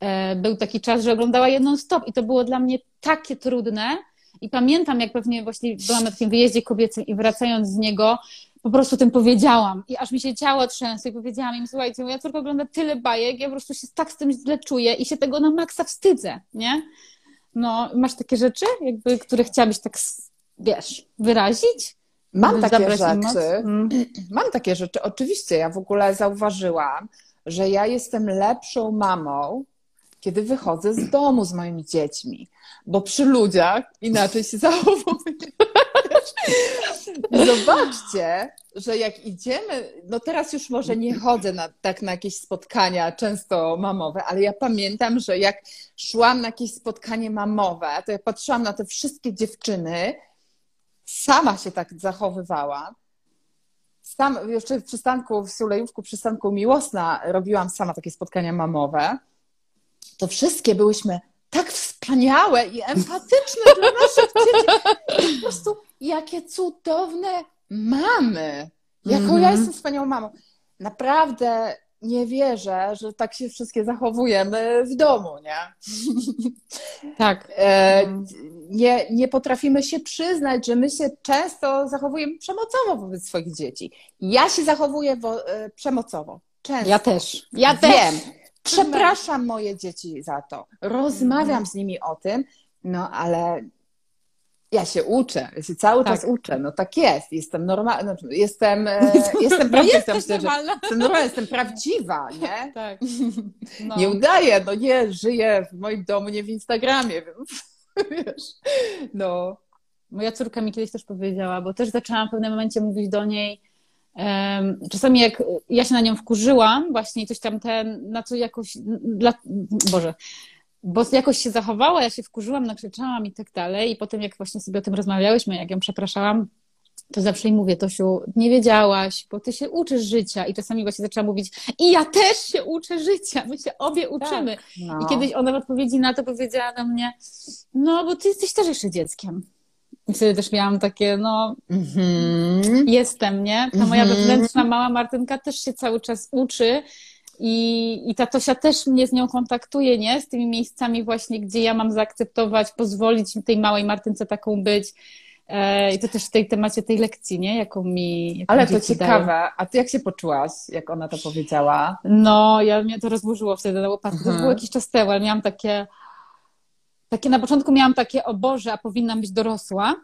E, był taki czas, że oglądała jedną stop i to było dla mnie takie trudne. I pamiętam, jak pewnie właśnie byłam na takim wyjeździe kobiecym i wracając z niego, po prostu tym powiedziałam. I aż mi się ciało trzęsło i powiedziałam im, słuchajcie, moja córka ogląda tyle bajek, ja po prostu się tak z tym źle czuję i się tego na maksa wstydzę, nie? No, masz takie rzeczy, jakby, które chciałabyś tak, wiesz, wyrazić? Mam takie rzeczy. Mm. <clears throat> Mam takie rzeczy. Oczywiście, ja w ogóle zauważyłam, że ja jestem lepszą mamą kiedy wychodzę z domu z moimi dziećmi, bo przy ludziach inaczej się <laughs> zachowuję. <laughs> Zobaczcie, że jak idziemy, no teraz już może nie chodzę na, tak na jakieś spotkania często mamowe, ale ja pamiętam, że jak szłam na jakieś spotkanie mamowe, to ja patrzyłam na te wszystkie dziewczyny, sama się tak zachowywałam. Sam, jeszcze w przystanku, w Sulejówku, przystanku Miłosna robiłam sama takie spotkania mamowe to wszystkie byłyśmy tak wspaniałe i empatyczne dla naszych dzieci. Po prostu jakie cudowne mamy. Jaką mm -hmm. ja mhm. jestem wspaniałą mamą. Naprawdę nie wierzę, że tak się wszystkie zachowujemy w domu, nie? Tak. E, nie, nie potrafimy się przyznać, że my się często zachowujemy przemocowo wobec swoich dzieci. Ja się zachowuję wo, e, przemocowo. Często. Ja też. Ja Wiem. też. Przepraszam moje dzieci za to. Rozmawiam z nimi o tym, no ale ja się uczę, ja się cały tak. czas uczę, no tak jest, jestem normalna, no, jestem, e, <laughs> jestem, no jestem, <laughs> normalna. jestem normalna, jestem prawdziwa, nie? <laughs> Tak. No. Nie udaję, no nie, żyję w moim domu, nie w Instagramie, wiesz, no. Moja córka mi kiedyś też powiedziała, bo też zaczęłam w pewnym momencie mówić do niej, Czasami jak ja się na nią wkurzyłam, właśnie coś tam ten, na co jakoś, dla, Boże, bo jakoś się zachowała, ja się wkurzyłam, nakrzyczałam i tak dalej i potem jak właśnie sobie o tym rozmawiałyśmy, jak ją przepraszałam, to zawsze jej mówię, Tosiu, nie wiedziałaś, bo ty się uczysz życia i czasami właśnie zaczęła mówić i ja też się uczę życia, my się obie uczymy. Tak, no. I kiedyś ona w odpowiedzi na to powiedziała do mnie, no bo ty jesteś też jeszcze dzieckiem. I wtedy też miałam takie, no, mm-hmm. jestem, nie? Ta moja mm-hmm. wewnętrzna mała Martynka też się cały czas uczy i, i ta Tosia też mnie z nią kontaktuje, nie? Z tymi miejscami właśnie, gdzie ja mam zaakceptować, pozwolić tej małej Martynce taką być. E, I to też w tej temacie tej lekcji, nie? Jaką mi. Jaką Ale to ciekawe. Dają. A ty jak się poczułaś, jak ona to powiedziała? No, ja mnie to rozburzyło wtedy na łopatkę. Mhm. To było jakiś czas temu, ale miałam takie. Takie na początku miałam takie, o Boże, a powinnam być dorosła.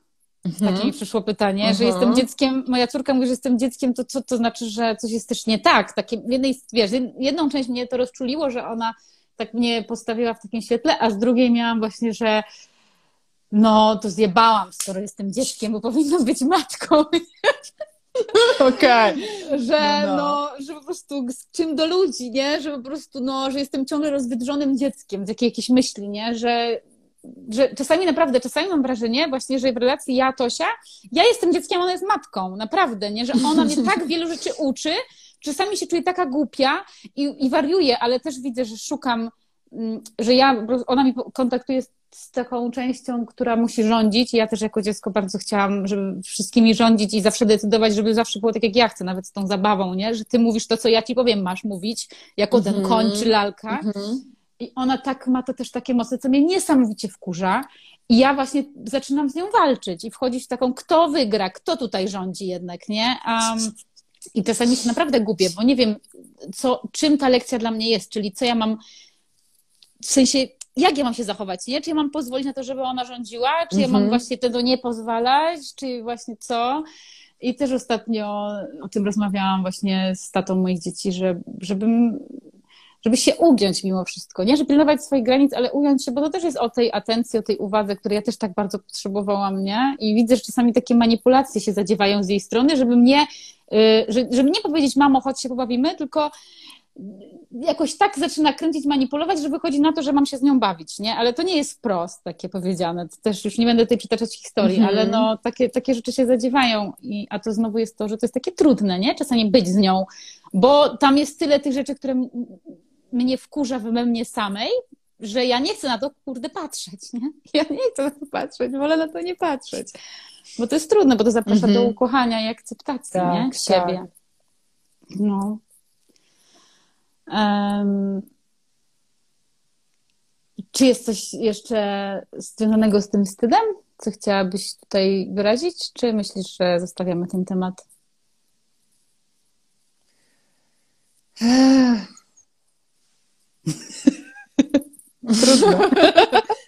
Mhm. Takie mi przyszło pytanie, mhm. że jestem dzieckiem, moja córka mówi, że jestem dzieckiem, to co to znaczy, że coś jest też nie tak? Takie, jednej, wiesz, jedną część mnie to rozczuliło, że ona tak mnie postawiła w takim świetle, a z drugiej miałam właśnie, że no to zjebałam, skoro jestem dzieckiem, bo powinnam być matką. <laughs> Okej. Okay. Że no, no. no, że po prostu z czym do ludzi, nie? Że po prostu, no, że jestem ciągle rozwydrzonym dzieckiem z jakiej, jakiejś myśli, nie? Że, że czasami naprawdę, czasami mam wrażenie właśnie, że w relacji ja, Tosia, ja jestem dzieckiem, ona jest matką, naprawdę, nie? Że ona mnie tak wielu rzeczy uczy, czasami się czuję taka głupia i, i wariuję, ale też widzę, że szukam, mm, że ja, ona mi kontaktuje z taką częścią, która musi rządzić. I ja też jako dziecko bardzo chciałam, żeby wszystkimi rządzić i zawsze decydować, żeby zawsze było tak, jak ja chcę, nawet z tą zabawą, nie? Że ty mówisz to, co ja ci powiem, masz mówić, jako ten mm -hmm. koń czy lalka. Mm -hmm. I ona tak ma to też takie moce, co mnie niesamowicie wkurza. I ja właśnie zaczynam z nią walczyć i wchodzić w taką, kto wygra, kto tutaj rządzi jednak, nie? Um, I czasami się naprawdę gubię, bo nie wiem, co, czym ta lekcja dla mnie jest, czyli co ja mam, w sensie, jak ja mam się zachować, nie? Czy ja mam pozwolić na to, żeby ona rządziła, czy ja mam mhm. właśnie tego nie pozwalać, czy właśnie co? I też ostatnio o tym rozmawiałam właśnie z tatą moich dzieci, że, żebym, żeby się ugiąć mimo wszystko, nie? Żeby pilnować swoich granic, ale ująć się, bo to też jest o tej atencji, o tej uwadze, której ja też tak bardzo potrzebowałam, nie? I widzę, że czasami takie manipulacje się zadziewają z jej strony, żeby mnie, y, żeby nie powiedzieć, mamo, chodź się pobawimy, tylko jakoś tak zaczyna kręcić, manipulować, że wychodzi na to, że mam się z nią bawić, nie? Ale to nie jest wprost takie powiedziane. To też już nie będę tutaj przytaczać historii, mm -hmm. ale no takie, takie rzeczy się zadziewają. I, a to znowu jest to, że to jest takie trudne, nie? Czasami być z nią, bo tam jest tyle tych rzeczy, które mnie wkurza we mnie samej, że ja nie chcę na to, kurde, patrzeć, nie? Ja nie chcę na to patrzeć, wolę na to nie patrzeć. Bo to jest trudne, bo to zaprasza mm -hmm. do mhm. ukochania i akceptacji, tak, nie? Siebie. Tak. No. Um, czy jest coś jeszcze związanego z tym wstydem, co chciałabyś tutaj wyrazić, czy myślisz, że zostawiamy ten temat? Trudne.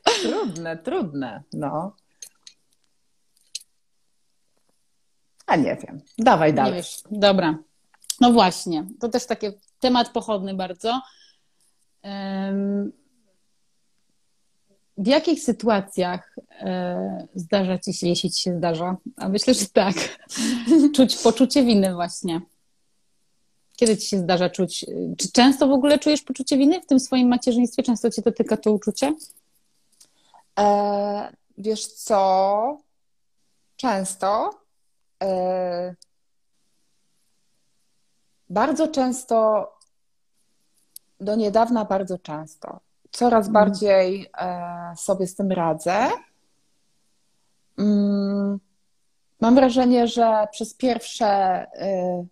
<laughs> trudne, trudne, no. A nie wiem. Dawaj dalej. Dobra. No właśnie. To też takie temat pochodny bardzo. W jakich sytuacjach e, zdarza ci się, jeśli ci się zdarza? A myślę, że tak. <laughs> Czuć poczucie winy właśnie. Kiedy ci się zdarza czuć? Czy często w ogóle czujesz poczucie winy w tym swoim macierzyństwie? Często cię dotyka to uczucie? E, wiesz co? Często. E, bardzo często, do niedawna bardzo często, coraz mhm. bardziej e, sobie z tym radzę. Mm, mam wrażenie, że przez pierwsze, e,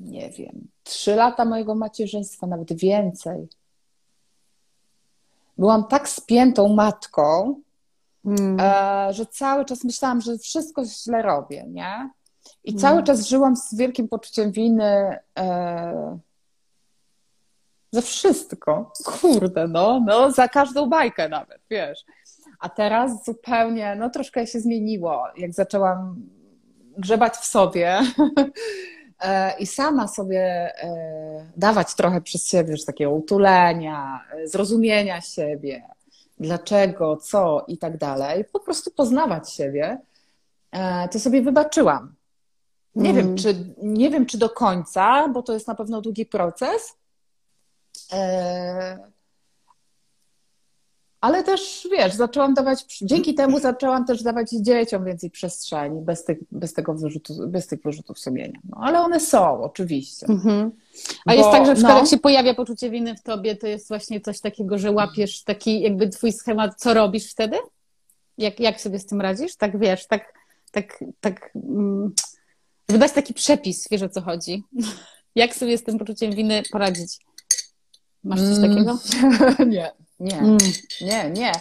nie wiem, trzy lata mojego macierzyństwa, nawet więcej, byłam tak spiętą matką, mm. E, że cały czas myślałam, że wszystko źle robię, nie? I mm. cały czas żyłam z wielkim poczuciem winy e, za wszystko. Kurde, no, no, za każdą bajkę nawet, wiesz. A teraz zupełnie, no troszkę się zmieniło, jak zaczęłam grzebać w sobie <laughs> i sama sobie e, dawać trochę przez siebie, że takiego utulenia, e, zrozumienia siebie, dlaczego, co i tak dalej, po prostu poznawać siebie, to sobie wybaczyłam. Nie, mm. wiem, czy, nie wiem, czy do końca, bo to jest na pewno długi proces. Ale też, wiesz, zaczęłam dawać, dzięki temu <clears throat> zaczęłam też dawać dzieciom więcej przestrzeni, bez, tych, bez tego wyrzutu, bez tych wyrzutów sumienia. No, ale one są, oczywiście. Mm-hmm. A bo, jest tak, że w no, jak się pojawia poczucie winy w tobie, to jest właśnie coś takiego, że łapiesz taki jakby twój schemat, co robisz wtedy? Jak, jak sobie z tym radzisz? Tak wiesz, tak, tak, tak... Mm żeby dać taki przepis, wiesz o co chodzi. <laughs> Jak sobie z tym poczuciem winy poradzić? Masz coś takiego? <laughs> nie, nie, mm. nie, nie.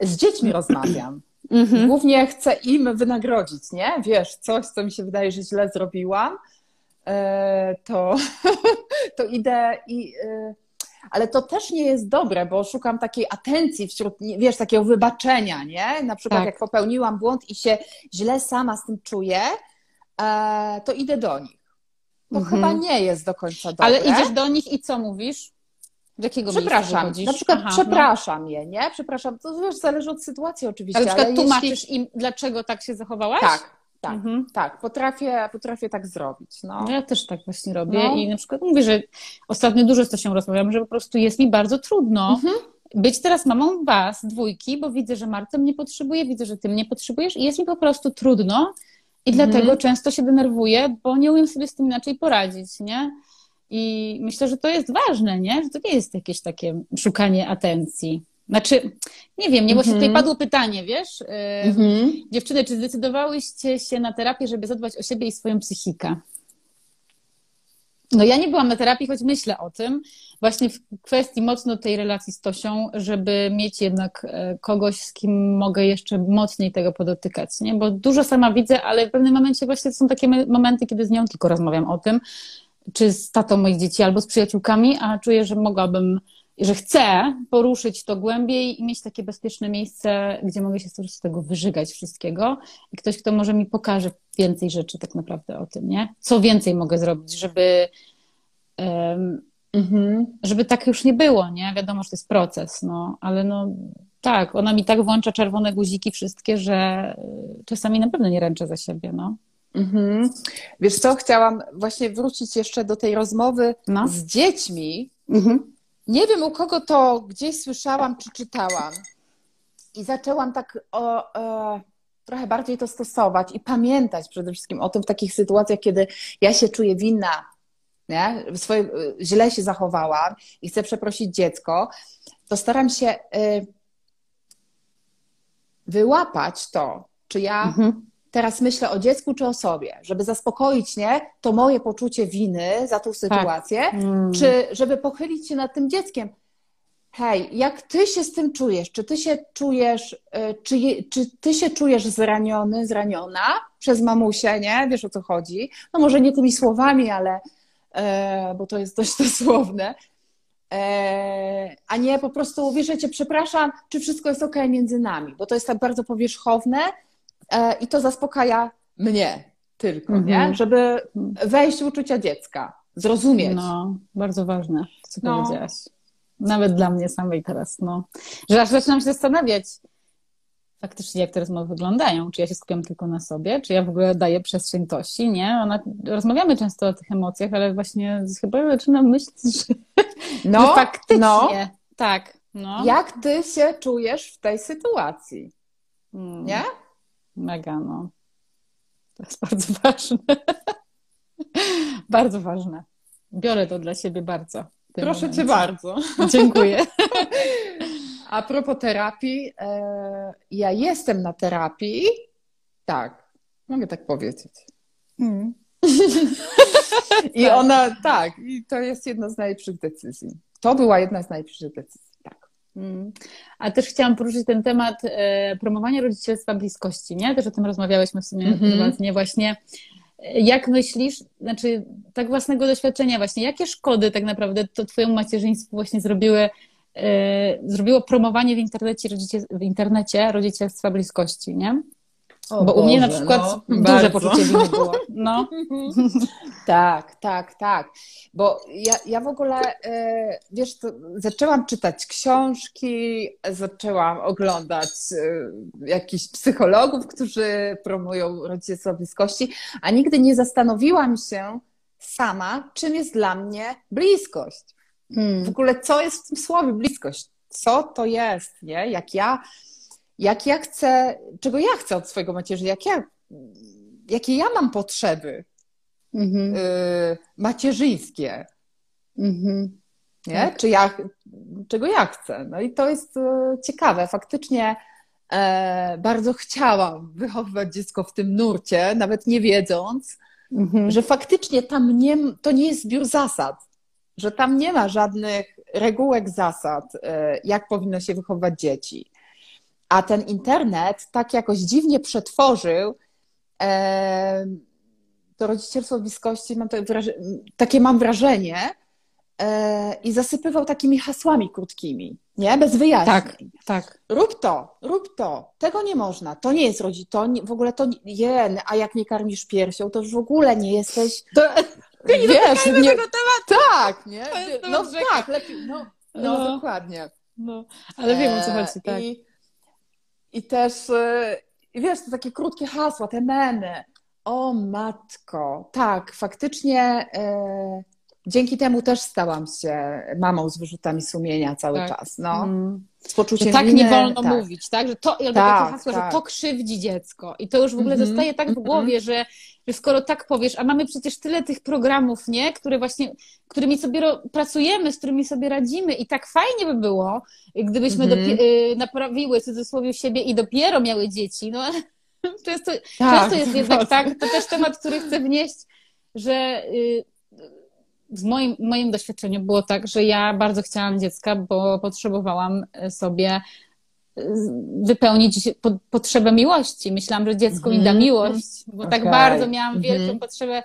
Z dziećmi rozmawiam. Mhm. Głównie chcę im wynagrodzić, nie? Wiesz, coś, co mi się wydaje, że źle zrobiłam, e, to, <laughs> to idę i. E, ale to też nie jest dobre, bo szukam takiej atencji wśród, wiesz, takiego wybaczenia, nie? Na przykład, tak. jak popełniłam błąd i się źle sama z tym czuję, e, to idę do nich. To mhm. chyba nie jest do końca dobre. Ale idziesz do nich i co mówisz? Do jakiego Przepraszam. Na przykład Aha, no. przepraszam no. je, nie? Przepraszam. To wiesz, zależy od sytuacji oczywiście. Ale na przykład ale tłumaczysz jeśli... im, dlaczego tak się zachowałaś? Tak, tak, mhm. tak. Potrafię, potrafię tak zrobić. No. Ja też tak właśnie robię no. i na przykład mówię, że ostatnio dużo z to się rozmawiam, że po prostu jest mi bardzo trudno mhm. być teraz mamą was, dwójki, bo widzę, że Marta mnie potrzebuje, widzę, że ty mnie potrzebujesz i jest mi po prostu trudno i mhm. dlatego często się denerwuję, bo nie umiem sobie z tym inaczej poradzić, nie? I myślę, że to jest ważne, nie? Że to nie jest jakieś takie szukanie atencji. Znaczy, nie wiem, nie, bo się tutaj mhm. padło pytanie, wiesz? Mhm. Dziewczyny, czy zdecydowałyście się na terapię, żeby zadbać o siebie i swoją psychikę? No ja nie byłam na terapii, choć myślę o tym, właśnie w kwestii mocno tej relacji z Tosią, żeby mieć jednak e, kogoś, z kim mogę jeszcze mocniej tego podotykać, nie? Bo dużo sama widzę, ale w pewnym momencie właśnie są takie momenty, kiedy z nią tylko rozmawiam o tym, czy z tatą moich dzieci, albo z przyjaciółkami, a czuję, że mogłabym, że chcę poruszyć to głębiej i mieć takie bezpieczne miejsce, gdzie mogę się z tego wyżygać wszystkiego i ktoś, kto może mi pokaże więcej rzeczy tak naprawdę o tym, nie? Co więcej mogę zrobić, żeby um, żeby tak już nie było, nie? Wiadomo, że to jest proces, no, ale no tak, ona mi tak włącza czerwone guziki wszystkie, że czasami naprawdę nie ręczę za siebie, no. Mhm. Wiesz co, chciałam właśnie wrócić jeszcze do tej rozmowy no. z dziećmi. Mhm. Nie wiem, u kogo to gdzieś słyszałam czy czytałam. I zaczęłam tak o, o, trochę bardziej to stosować i pamiętać przede wszystkim o tym w takich sytuacjach, kiedy ja się czuję winna, nie? Swoje, źle się zachowałam i chcę przeprosić dziecko, to staram się y, wyłapać to, czy ja mhm teraz myślę o dziecku czy o sobie, żeby zaspokoić nie, to moje poczucie winy za tą sytuację, tak. mm. czy żeby pochylić się nad tym dzieckiem. Hej, jak ty się z tym czujesz? Czy ty się czujesz, y, czy, czy ty się czujesz zraniony, zraniona przez mamusię, nie? Wiesz o co chodzi? No może nie tymi słowami, ale e, bo to jest dość <laughs> dosłowne. E, a nie po prostu, wiesz, ja cię przepraszam, czy wszystko jest ok między nami, bo to jest tak bardzo powierzchowne, i to zaspokaja mnie tylko, -hmm. nie? Mhm. Żeby wejść w uczucia dziecka, zrozumieć. No, bardzo ważne, co no. powiedziałaś. Nawet dla mnie samej teraz, no. Że aż zaczynam się zastanawiać faktycznie, jak te rozmowy wyglądają. Czy ja się skupiam tylko na sobie, czy ja w ogóle daję przestrzeń Tosi, nie? Ona, rozmawiamy często o tych emocjach, ale właśnie chyba zaczynam myśleć, <laughs> że, no, że faktycznie, no. tak. No. Jak ty się czujesz w tej sytuacji? Hmm. Nie? Mega, no. To jest <laughs> bardzo ważne. bardzo ważne. Biorę to dla siebie bardzo. Proszę momencie. cię bardzo. <laughs> Dziękuję. A propos terapii, e, ja jestem na terapii. Tak, mogę tak powiedzieć. Mm. <laughs> I tak. ona, tak, i to jest jedna z najlepszych decyzji. To była jedna z najlepszych decyzji. Mm. A też chciałam poruszyć ten temat e, promowania rodzicielstwa bliskości, nie? Też o tym rozmawiałyśmy w sumie mm -hmm. prywatnie właśnie. Jak myślisz, znaczy tak własnego doświadczenia właśnie, jakie szkody tak naprawdę to twojemu macierzyństwu właśnie zrobiły, e, zrobiło promowanie w internecie, rodzicie, w internecie rodzicielstwa bliskości, nie? O Bo Boże, u mnie na przykład no, duże bardzo. poczucie winy było. No. <laughs> tak, tak, tak. Bo ja, ja w ogóle, e, wiesz, zaczęłam czytać książki, zaczęłam oglądać e, jakichś psychologów, którzy promują rodzicostwo bliskości, a nigdy nie zastanowiłam się sama, czym jest dla mnie bliskość. Hmm. W ogóle co jest w tym słowie bliskość? Co to jest, nie? Jak ja jak ja chcę, czego ja chcę od swojego macierzy, jak ja, jakie ja mam potrzeby mhm. y, macierzyńskie. Mhm. Nie? Tak. Czy ja, czego ja chcę. No i to jest y, ciekawe. Faktycznie e, bardzo chciałam wychowywać dziecko w tym nurcie, nawet nie wiedząc, mhm. że faktycznie tam nie, to nie jest zbiór zasad, że tam nie ma żadnych regułek, zasad, e, jak powinno się wychowywać dzieci a ten internet tak jakoś dziwnie przetworzył e, to rodzicielstwo bliskości, mam takie, mam wrażenie, e, i zasypywał takimi hasłami krótkimi, nie? Bez wyjaśnień. Tak, tak. Rób to, rób to, tego nie można, to nie jest rodzic, to nie, w ogóle to jen, a jak nie karmisz piersią, to już w ogóle nie jesteś... To, nie <laughs> wiesz, nie, tego tematu. tak, nie? No tak, lepiej, no, no, No. dokładnie. No, ale wiem o co E, chodzi, tak. I, i też, i wiesz, to takie krótkie hasła, te memy. O matko, tak, faktycznie e, dzięki temu też stałam się mamą z wyrzutami sumienia cały Tak. czas, no. Mm. Z poczuciem Że tak winy, nie wolno tak. mówić, tak? Że to, albo Tak, takie hasło, tak. że to krzywdzi dziecko. I to już w ogóle Mhm, zostaje tak w mhm. głowie, że, że skoro tak powiesz, a mamy przecież tyle tych programów, nie? Które właśnie, którymi sobie pracujemy, z którymi sobie radzimy i tak fajnie by było, gdybyśmy dopie- y, naprawiły w cudzysłowie siebie i dopiero miały dzieci, no ale <laughs> często, Tak, często jest jednak tak, to też temat, który chcę wnieść, że y, w moim, moim doświadczeniu było tak, że ja bardzo chciałam dziecka, bo potrzebowałam sobie y, wypełnić po, potrzebę miłości. Myślałam, że dziecko mi da Mhm. miłość, bo tak Okej. bardzo miałam wielką Mhm. potrzebę.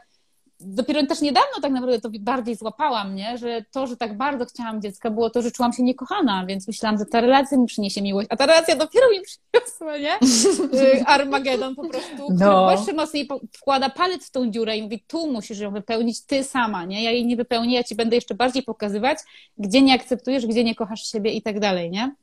Dopiero też niedawno tak naprawdę to bardziej złapałam, nie? że to, że tak bardzo chciałam dziecka, było to, że czułam się niekochana, więc myślałam, że ta relacja mi przyniesie miłość, a ta relacja dopiero mi przyniosła, nie? <laughs> Y, Armagedon po prostu, No. jeszcze mocniej po- wkłada palec w tą dziurę i mówi, tu musisz ją wypełnić ty sama, nie? Ja jej nie wypełnię, ja ci będę jeszcze bardziej pokazywać, gdzie nie akceptujesz, gdzie nie kochasz siebie i tak dalej, nie?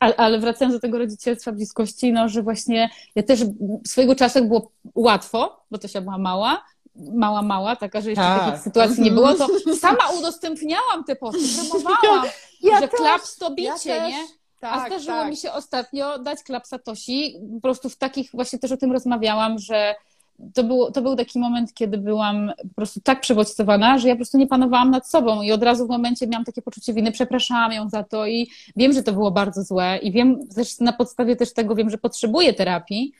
Ale, ale wracając do tego rodzicielstwa bliskości, no, że właśnie ja też swojego czasu jak było łatwo, bo Tosia była mała, mała, mała, taka, że jeszcze Tak. takich sytuacji nie było, to Mhm. sama udostępniałam te posty, <laughs> promowałam, Ja że też, klaps to bicie, ja też. nie? Tak, A zdarzyło tak. mi się ostatnio dać klapsa Tosi. Po prostu w takich, właśnie też o tym rozmawiałam, że to, było, to był taki moment, kiedy byłam po prostu tak przebodźcowana, że ja po prostu nie panowałam nad sobą i od razu w momencie miałam takie poczucie winy, przepraszałam ją za to i wiem, że to było bardzo złe i wiem, też na podstawie też tego wiem, że potrzebuję terapii,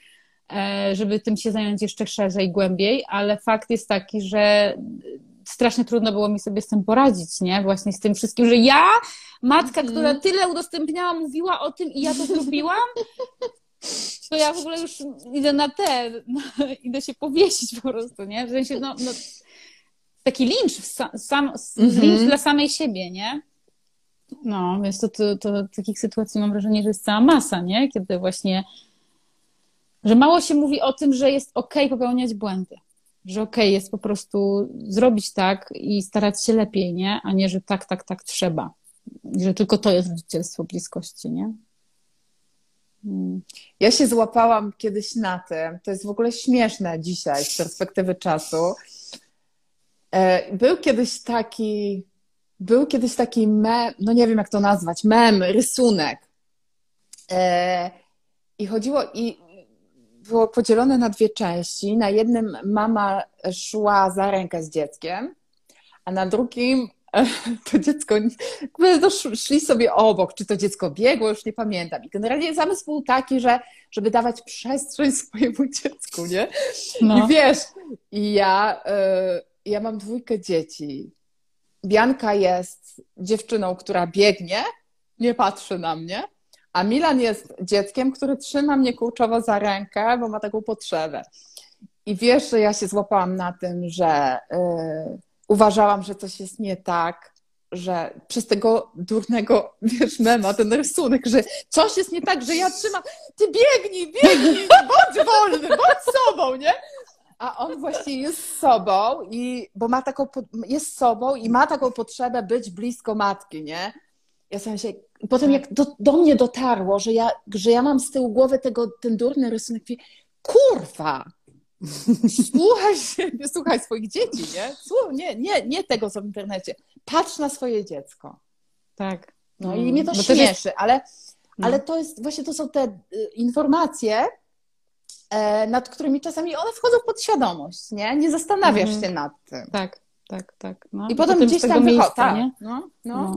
e, żeby tym się zająć jeszcze szerzej, głębiej, ale fakt jest taki, że strasznie trudno było mi sobie z tym poradzić, nie? Właśnie z tym wszystkim, że ja, matka, Mhm. która tyle udostępniała, mówiła o tym i ja to zrobiłam, <laughs> to ja w ogóle już idę na te, no, idę się powiesić po prostu, nie? W sensie, no, no taki lincz, sam, Mhm. lincz dla samej siebie, nie? No, więc to, to, to takich sytuacji mam wrażenie, że jest cała masa, nie? Kiedy właśnie, że mało się mówi o tym, że jest okej popełniać błędy. Że okej jest po prostu zrobić tak i starać się lepiej, nie? A nie, że tak, tak, tak trzeba. I że tylko to jest rodzicielstwo bliskości, nie? Mm. Ja się złapałam kiedyś na tym, to jest w ogóle śmieszne dzisiaj z perspektywy czasu. E, Był kiedyś taki, był kiedyś taki mem, no nie wiem jak to nazwać, mem, rysunek. E, I chodziło, i było podzielone na dwie części. Na jednym mama szła za rękę z dzieckiem, a na drugim <laughs> to dziecko, no, sz- szli sobie obok, czy to dziecko biegło, już nie pamiętam. I generalnie zamysł był taki, że żeby dawać przestrzeń <laughs> swojemu dziecku, nie? No. I wiesz, i ja, y, ja mam dwójkę dzieci. Bianka jest dziewczyną, która biegnie, nie patrzy na mnie, a Milan jest dzieckiem, który trzyma mnie kurczowo za rękę, bo ma taką potrzebę. I wiesz, że ja się złapałam na tym, że y, uważałam, że coś jest nie tak, że przez tego durnego, wiesz, mema, ten rysunek, że coś jest nie tak, że ja trzymam, ty biegnij, biegnij, bądź wolny, bądź sobą, nie? A on właśnie jest sobą i, bo ma taką, jest sobą i ma taką potrzebę być blisko matki, nie? Ja sobie się, potem jak do, do mnie dotarło, że ja, że ja mam z tyłu głowy tego, ten durny rysunek, mówię, kurwa, słuchaj siebie, słuchaj swoich dzieci, nie? Słuchaj, nie, nie, nie tego, co w internecie. Patrz na swoje dziecko. Tak. No Mm. i mnie to Bo śmieszy, jest- ale, No. ale to jest, właśnie to są te y, informacje, e, nad którymi czasami one wchodzą w podświadomość, nie? Nie zastanawiasz Mhm. się nad tym. Tak, tak, tak. No. I potem z gdzieś tam wychodzi. Tak. nie? No, no. No.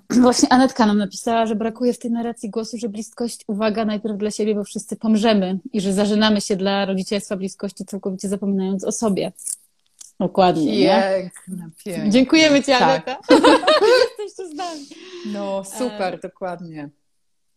<clears throat> Właśnie Anetka nam napisała, że brakuje w tej narracji głosu, że bliskość, uwaga, najpierw dla siebie, bo wszyscy pomrzemy i że zażynamy się dla rodzicielstwa bliskości, całkowicie zapominając o sobie. Dokładnie. Nie? Piękne, piękne. Dziękujemy Ci, Tak. Aneta. <laughs> Jesteś tu z nami. No, super, dokładnie.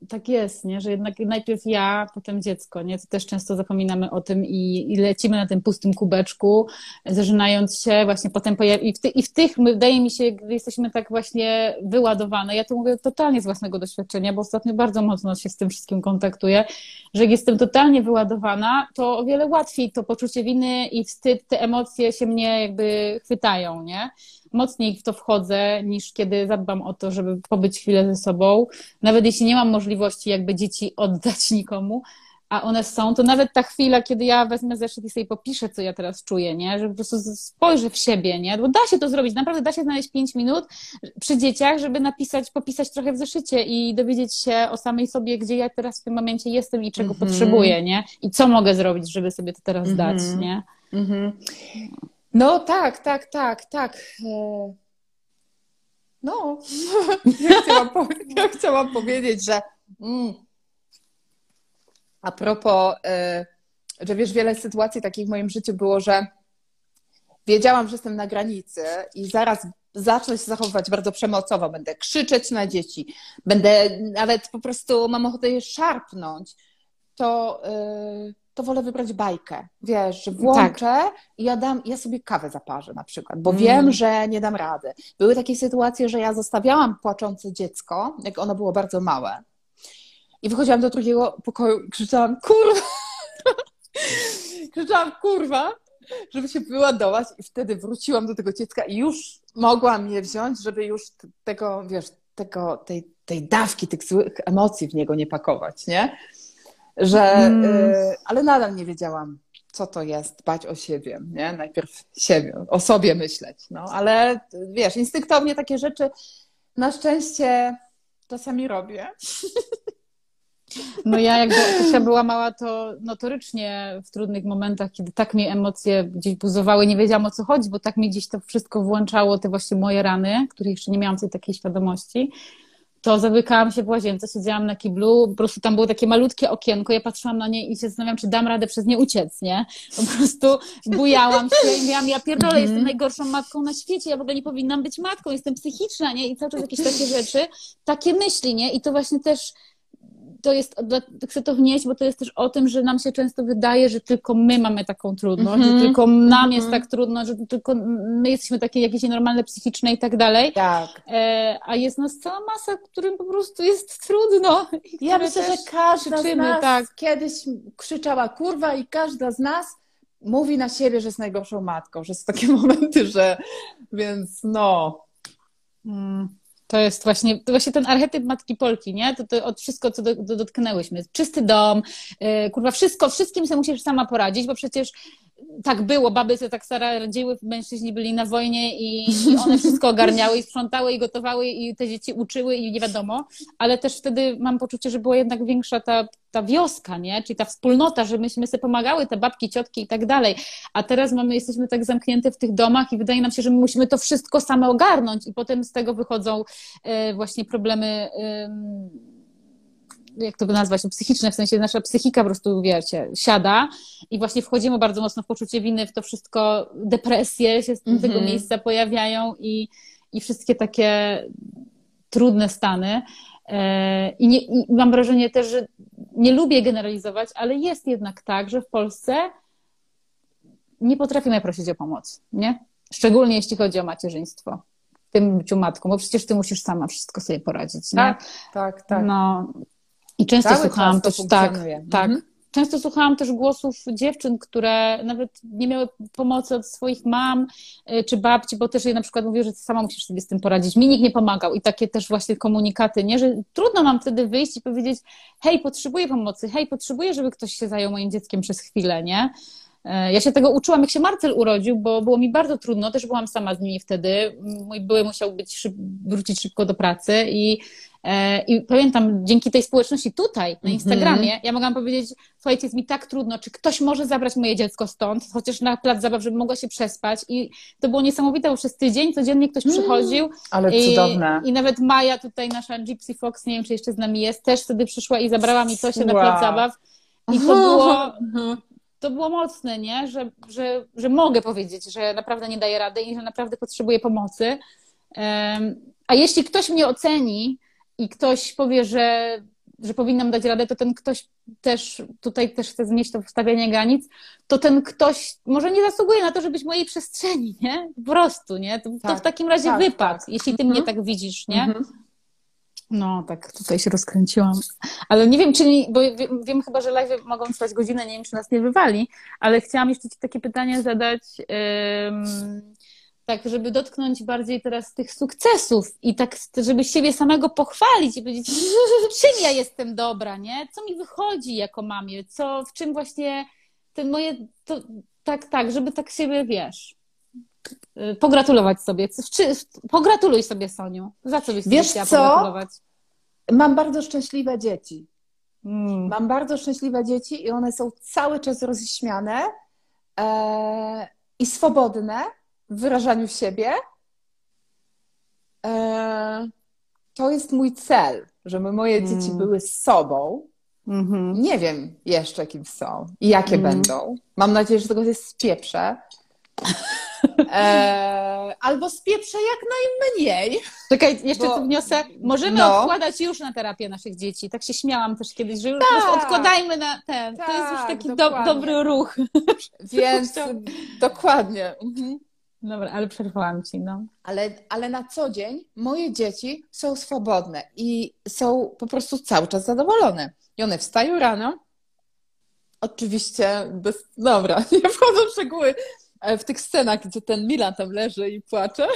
Tak jest, nie? że jednak najpierw ja, potem dziecko, nie? To też często zapominamy o tym i, i lecimy na tym pustym kubeczku, zażynając się, właśnie potem pojawi... I w, ty, I w tych, wydaje mi się, gdy jesteśmy tak właśnie wyładowane, ja to mówię totalnie z własnego doświadczenia, bo ostatnio bardzo mocno się z tym wszystkim kontaktuję, że jak jestem totalnie wyładowana, to o wiele łatwiej to poczucie winy i wstyd, te emocje się mnie jakby chwytają, nie? Mocniej w to wchodzę, niż kiedy zadbam o to, żeby pobyć chwilę ze sobą. Nawet jeśli nie mam możliwości jakby dzieci <laughs> oddać nikomu, a one są, to nawet ta chwila, kiedy ja wezmę zeszyt i sobie popiszę, co ja teraz czuję, nie? Że po prostu spojrzę w siebie, nie? Bo da się to zrobić, naprawdę da się znaleźć pięć minut przy dzieciach, żeby napisać, popisać trochę w zeszycie i dowiedzieć się o samej sobie, gdzie ja teraz w tym momencie jestem i czego mm -hmm. potrzebuję, nie? I co mogę zrobić, żeby sobie to teraz mm -hmm. dać, nie? Mm -hmm. No tak, tak, tak, tak. E, no, <laughs> ja chciałam, ja chciałam powiedzieć, że mm, a propos, e, że wiesz, wiele sytuacji takich w moim życiu było, że wiedziałam, że jestem na granicy i zaraz zacznę się zachowywać bardzo przemocowo, będę krzyczeć na dzieci, będę nawet po prostu mam ochotę je szarpnąć, to yy, to wolę wybrać bajkę. Wiesz, że włączę tak. i ja, dam, ja sobie kawę zaparzę na przykład, bo mm. wiem, że nie dam rady. Były takie sytuacje, że ja zostawiałam płaczące dziecko, jak ono było bardzo małe. I wychodziłam do drugiego pokoju i krzyczałam, kurwa! <laughs> krzyczałam, kurwa! Żeby się wyładować i wtedy wróciłam do tego dziecka i już mogłam je wziąć, żeby już tego, wiesz, tego, tej, tej dawki tych złych emocji w niego nie pakować, nie? Że, mm. y, ale nadal nie wiedziałam, co to jest dbać o siebie, nie? Najpierw siebie, o sobie myśleć, no, ale wiesz, instynktownie takie rzeczy na szczęście czasami robię. No ja jak Kasia była mała, to notorycznie w trudnych momentach, kiedy tak mnie emocje gdzieś buzowały, nie wiedziałam o co chodzi, bo tak mi gdzieś to wszystko włączało, te właśnie moje rany, których jeszcze nie miałam tej takiej świadomości to zamykałam się w łazience, siedziałam na kiblu, po prostu tam było takie malutkie okienko, ja patrzyłam na nie i się zastanawiam, czy dam radę przez nie uciec, nie? Po prostu bujałam się i mówiłam, ja pierdolę, jestem najgorszą matką na świecie, ja w ogóle nie powinnam być matką, jestem psychiczna, nie? I cały czas jakieś takie rzeczy, takie myśli, nie? I to właśnie też to jest, chcę to wnieść, bo to jest też o tym, że nam się często wydaje, że tylko my mamy taką trudność, mm -hmm. że mhm. tylko nam mm -hmm. jest tak trudno, że tylko my jesteśmy takie jakieś nienormalne psychiczne i tak dalej. Tak. E, a jest nas cała masa, którym po prostu jest trudno. Ja myślę, że każda z nas tak. kiedyś krzyczała kurwa i każda z nas mówi na siebie, że jest najgorszą matką, że są takie <laughs> momenty, że więc no. Mm. To jest właśnie, to właśnie ten archetyp matki Polki, nie? To, to od wszystko, co do, do, dotknęłyśmy. Czysty dom, yy, kurwa, wszystko, wszystkim sobie musisz sama poradzić, bo przecież tak było, baby sobie tak stara mężczyźni byli na wojnie i, i <laughs> one wszystko ogarniały i sprzątały i gotowały i te dzieci uczyły i nie wiadomo, ale też wtedy mam poczucie, że była jednak większa ta, ta wioska, nie? Czyli ta wspólnota, że myśmy sobie pomagały, te babki, ciotki i tak dalej, a teraz mamy, jesteśmy tak zamknięte w tych domach i wydaje nam się, że my musimy to wszystko same ogarnąć i potem z tego wychodzą e, właśnie problemy jak to nazwać, no, psychiczne, w sensie nasza psychika po prostu, wiecie, siada i właśnie wchodzimy bardzo mocno w poczucie winy, w to wszystko, depresje się z mm -hmm. tego miejsca pojawiają i, i wszystkie takie trudne stany. E, I, nie, I mam wrażenie też, że nie lubię generalizować, ale jest jednak tak, że w Polsce nie potrafimy prosić o pomoc, nie? Szczególnie jeśli chodzi o macierzyństwo w tym byciu matką, bo przecież ty musisz sama wszystko sobie poradzić, nie? Tak, tak, tak. No, i często Cały słuchałam też, tak, tak. Mhm. Często słuchałam też głosów dziewczyn, które nawet nie miały pomocy od swoich mam y, czy babci, bo też je na przykład mówiły, że ty sama musisz sobie z tym poradzić. Mi nikt nie pomagał i takie też właśnie komunikaty, nie? Że trudno mam wtedy wyjść i powiedzieć, hej, potrzebuję pomocy, hej, potrzebuję, żeby ktoś się zajął moim dzieckiem przez chwilę, nie? E, ja się tego uczyłam, jak się Marcel urodził, bo było mi bardzo trudno, też byłam sama z nimi wtedy. Mój były musiał być szyb wrócić szybko do pracy i, i pamiętam, dzięki tej społeczności tutaj, na mhm. Instagramie, mm -hmm. ja mogłam powiedzieć, słuchajcie, jest mi tak trudno, czy ktoś może zabrać moje dziecko stąd, chociaż na plac zabaw, żeby mogła się przespać i to było niesamowite, bo przez tydzień codziennie ktoś mm, przychodził. Ale i, cudowne. I nawet Maja tutaj, nasza Gypsy Fox, nie wiem, czy jeszcze z nami jest, też wtedy przyszła i zabrała mi coś wow. na plac zabaw. I to było, <laughs> to było mocne, nie? Że, że, że mogę powiedzieć, że naprawdę nie daję rady i że naprawdę potrzebuję pomocy. A jeśli ktoś mnie oceni i ktoś powie, że że powinnam dać radę, to ten ktoś też, tutaj też chcę znieść to wstawianie granic, to ten ktoś może nie zasługuje na to, żebyś w mojej przestrzeni, nie? Po prostu, nie? To, tak, to w takim razie tak, wypad, tak. jeśli ty mhm. mnie tak widzisz, nie? Mhm. No, tak, tutaj się rozkręciłam. Ale nie wiem, czy, bo wiem, wiem, chyba, że live mogą trwać godzinę, nie wiem, czy nas nie wywali, ale chciałam jeszcze Ci takie pytanie zadać, tak, żeby dotknąć bardziej teraz tych sukcesów i tak, żeby siebie samego pochwalić i powiedzieć, <laughs> czym ja jestem dobra, nie? Co mi wychodzi jako mamie, co, w czym właśnie te moje, to, tak, tak, żeby tak siebie, wiesz, y, pogratulować sobie. Czy, pogratuluj sobie, Soniu. Za co byś Wiesz chciała co? pogratulować? Mam bardzo szczęśliwe dzieci. Mm. Mam bardzo szczęśliwe dzieci i one są cały czas rozśmiane e, i swobodne wyrażaniu siebie. E, to jest mój cel, żeby moje mm. dzieci były z sobą. Mm-hmm. Nie wiem jeszcze, kim są i jakie mm. będą. Mam nadzieję, że tego jest spieprzę. E, albo spieprzę jak najmniej. Czekaj, jeszcze bo, tu wniosę. Możemy no. odkładać już na terapię naszych dzieci. Tak się śmiałam też kiedyś, że już tak. odkładajmy na ten. Tak, to jest już tak, taki do, dobry ruch. Więc <laughs> dokładnie. Mhm. Dobra, ale przerwałam ci, no. Ale, ale na co dzień moje dzieci są swobodne i są po prostu cały czas zadowolone. I one wstają rano. Oczywiście bez... Dobra, <laughs> nie wchodzą w szczegóły w tych scenach, gdzie ten Milan tam leży i płacze.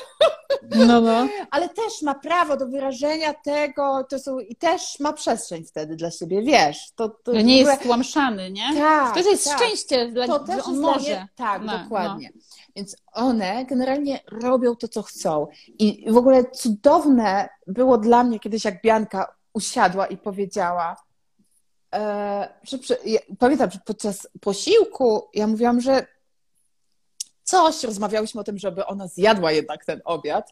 No, no. Ale też ma prawo do wyrażenia tego, to są, i też ma przestrzeń wtedy dla siebie, wiesz. To, to nie ogóle... jest tłamszany, nie? Tak. To jest tak. szczęście dla to też on może. Tak, no, dokładnie. No. Więc one generalnie robią to, co chcą. I w ogóle cudowne było dla mnie kiedyś, jak Bianka usiadła i powiedziała, e, że przy, ja, pamiętam, że podczas posiłku ja mówiłam, że coś, rozmawiałyśmy o tym, żeby ona zjadła jednak ten obiad,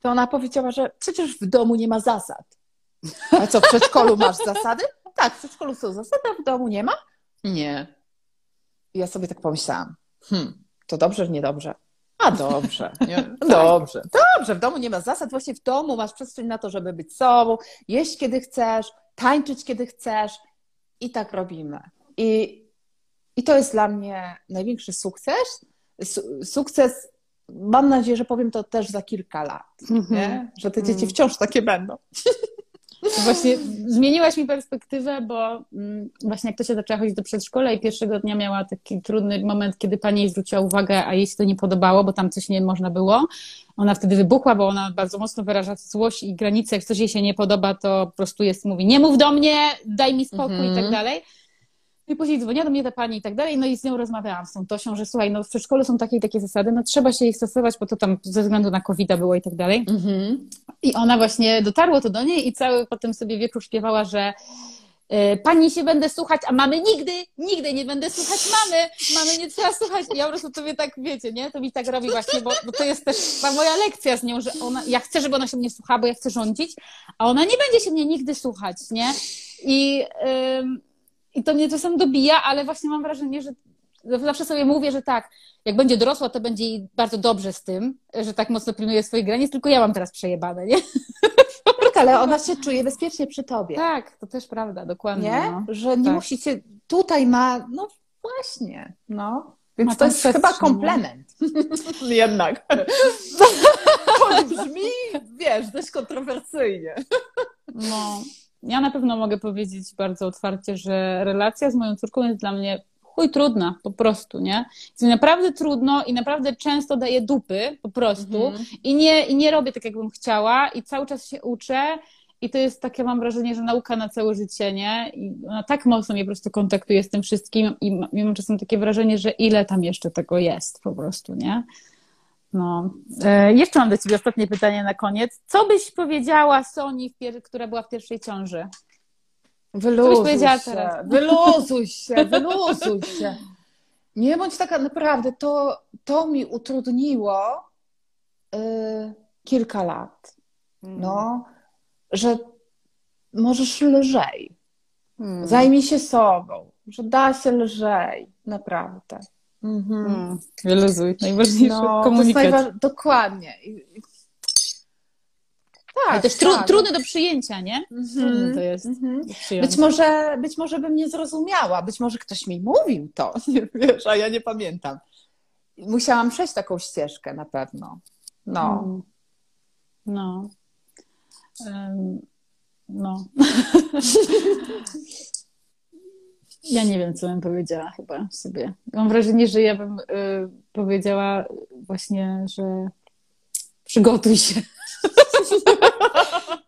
to ona powiedziała, że przecież w domu nie ma zasad. A co, w przedszkolu masz <laughs> zasady? Tak, w przedszkolu są zasady, a w domu nie ma? Nie. I ja sobie tak pomyślałam, hmm, to dobrze, czy niedobrze? A dobrze, nie? <laughs> dobrze, dobrze, w domu nie ma zasad, właśnie w domu masz przestrzeń na to, żeby być sobą, jeść kiedy chcesz, tańczyć kiedy chcesz i tak robimy. I, i to jest dla mnie największy sukces, sukces, mam nadzieję, że powiem to też za kilka lat, mm-hmm. że te dzieci mhm. wciąż takie będą. <laughs> Właśnie zmieniłaś mi perspektywę, bo mm, właśnie jak to się zaczęła chodzić do przedszkola i pierwszego dnia miała taki trudny moment, kiedy pani jej zwróciła uwagę, a jej się to nie podobało, bo tam coś nie można było. Ona wtedy wybuchła, bo ona bardzo mocno wyraża złość i granice, jak coś jej się nie podoba, to po prostu jest, mówi nie mów do mnie, daj mi spokój mm-hmm. i tak mhm. dalej. I później dzwoniła do mnie ta pani i tak dalej, no i z nią rozmawiałam, z tą Tosią, że słuchaj, no w przedszkolu są takie i takie zasady, no trzeba się ich stosować, bo to tam ze względu na covid było i tak dalej. Mm-hmm. I ona właśnie, dotarło to do niej i cały potem sobie wieczór śpiewała, że y, pani się będę słuchać, a mamy nigdy, nigdy nie będę słuchać mamy, mamy nie trzeba słuchać. I ja po prostu sobie tak, wiecie, nie, to mi tak robi właśnie, bo, bo to jest też ta moja lekcja z nią, że ona, ja chcę, żeby ona się mnie słuchała, bo ja chcę rządzić, a ona nie będzie się mnie nigdy słuchać, nie? I... I to mnie czasem dobija, ale właśnie mam wrażenie, że zawsze sobie mówię, że tak, jak będzie dorosła, to będzie jej bardzo dobrze z tym, że tak mocno pilnuje swoich granic, tylko ja mam teraz przejebane, nie? <laughs> Tak, ale ona się czuje bezpiecznie przy tobie. Tak, to też prawda, dokładnie. Nie? No. Że nie tak. musicie, tutaj ma, no właśnie, no. Więc to jest chyba komplement. <laughs> Jednak. To brzmi, wiesz, dość kontrowersyjnie. No. Ja na pewno mogę powiedzieć bardzo otwarcie, że relacja z moją córką jest dla mnie chuj trudna, po prostu, nie? Jest mi naprawdę trudno i naprawdę często daję dupy, po prostu, mhm. i, nie, i nie robię tak, jakbym chciała i cały czas się uczę i to jest takie, mam wrażenie, że nauka na całe życie, nie? I ona tak mocno mnie po prostu kontaktuje z tym wszystkim i mam czasem takie wrażenie, że ile tam jeszcze tego jest, po prostu, nie? No. E, jeszcze mam do Ciebie ostatnie pytanie na koniec. Co byś powiedziała Soni, która była w pierwszej ciąży? Wyluzuj się, teraz? wyluzuj się, wyluzuj się. Nie bądź taka, naprawdę, to, to mi utrudniło y, kilka lat. Mm. No, że możesz lżej. Hmm. Zajmij się sobą, że da się lżej, naprawdę. Mhm. Mm. Wyluzuj, najważniejsze no, komunikacja. Dokładnie. Ale tak. też tru, tak. trudne do przyjęcia, nie? Trudne Mhm, to jest. do przyjąć. Być może, być może bym nie zrozumiała, być może ktoś mi mówił to, <laughs> wiesz, a ja nie pamiętam. Musiałam przejść taką ścieżkę na pewno. No. Mm. No. Em, no. <laughs> ja nie wiem, co bym powiedziała chyba sobie. Mam wrażenie, że ja bym y, powiedziała właśnie, że przygotuj się. <laughs>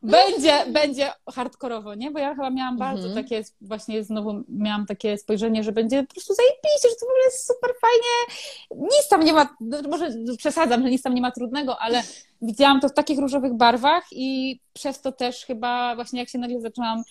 będzie, będzie hardkorowo, nie? Bo ja chyba miałam bardzo Mhm. takie, właśnie znowu miałam takie spojrzenie, że będzie po prostu zajebiście, że to w ogóle jest super fajnie. Nic tam nie ma, no, może przesadzam, że nic tam nie ma trudnego, ale widziałam to w takich różowych barwach i przez to też chyba właśnie jak się nagle zaczęłam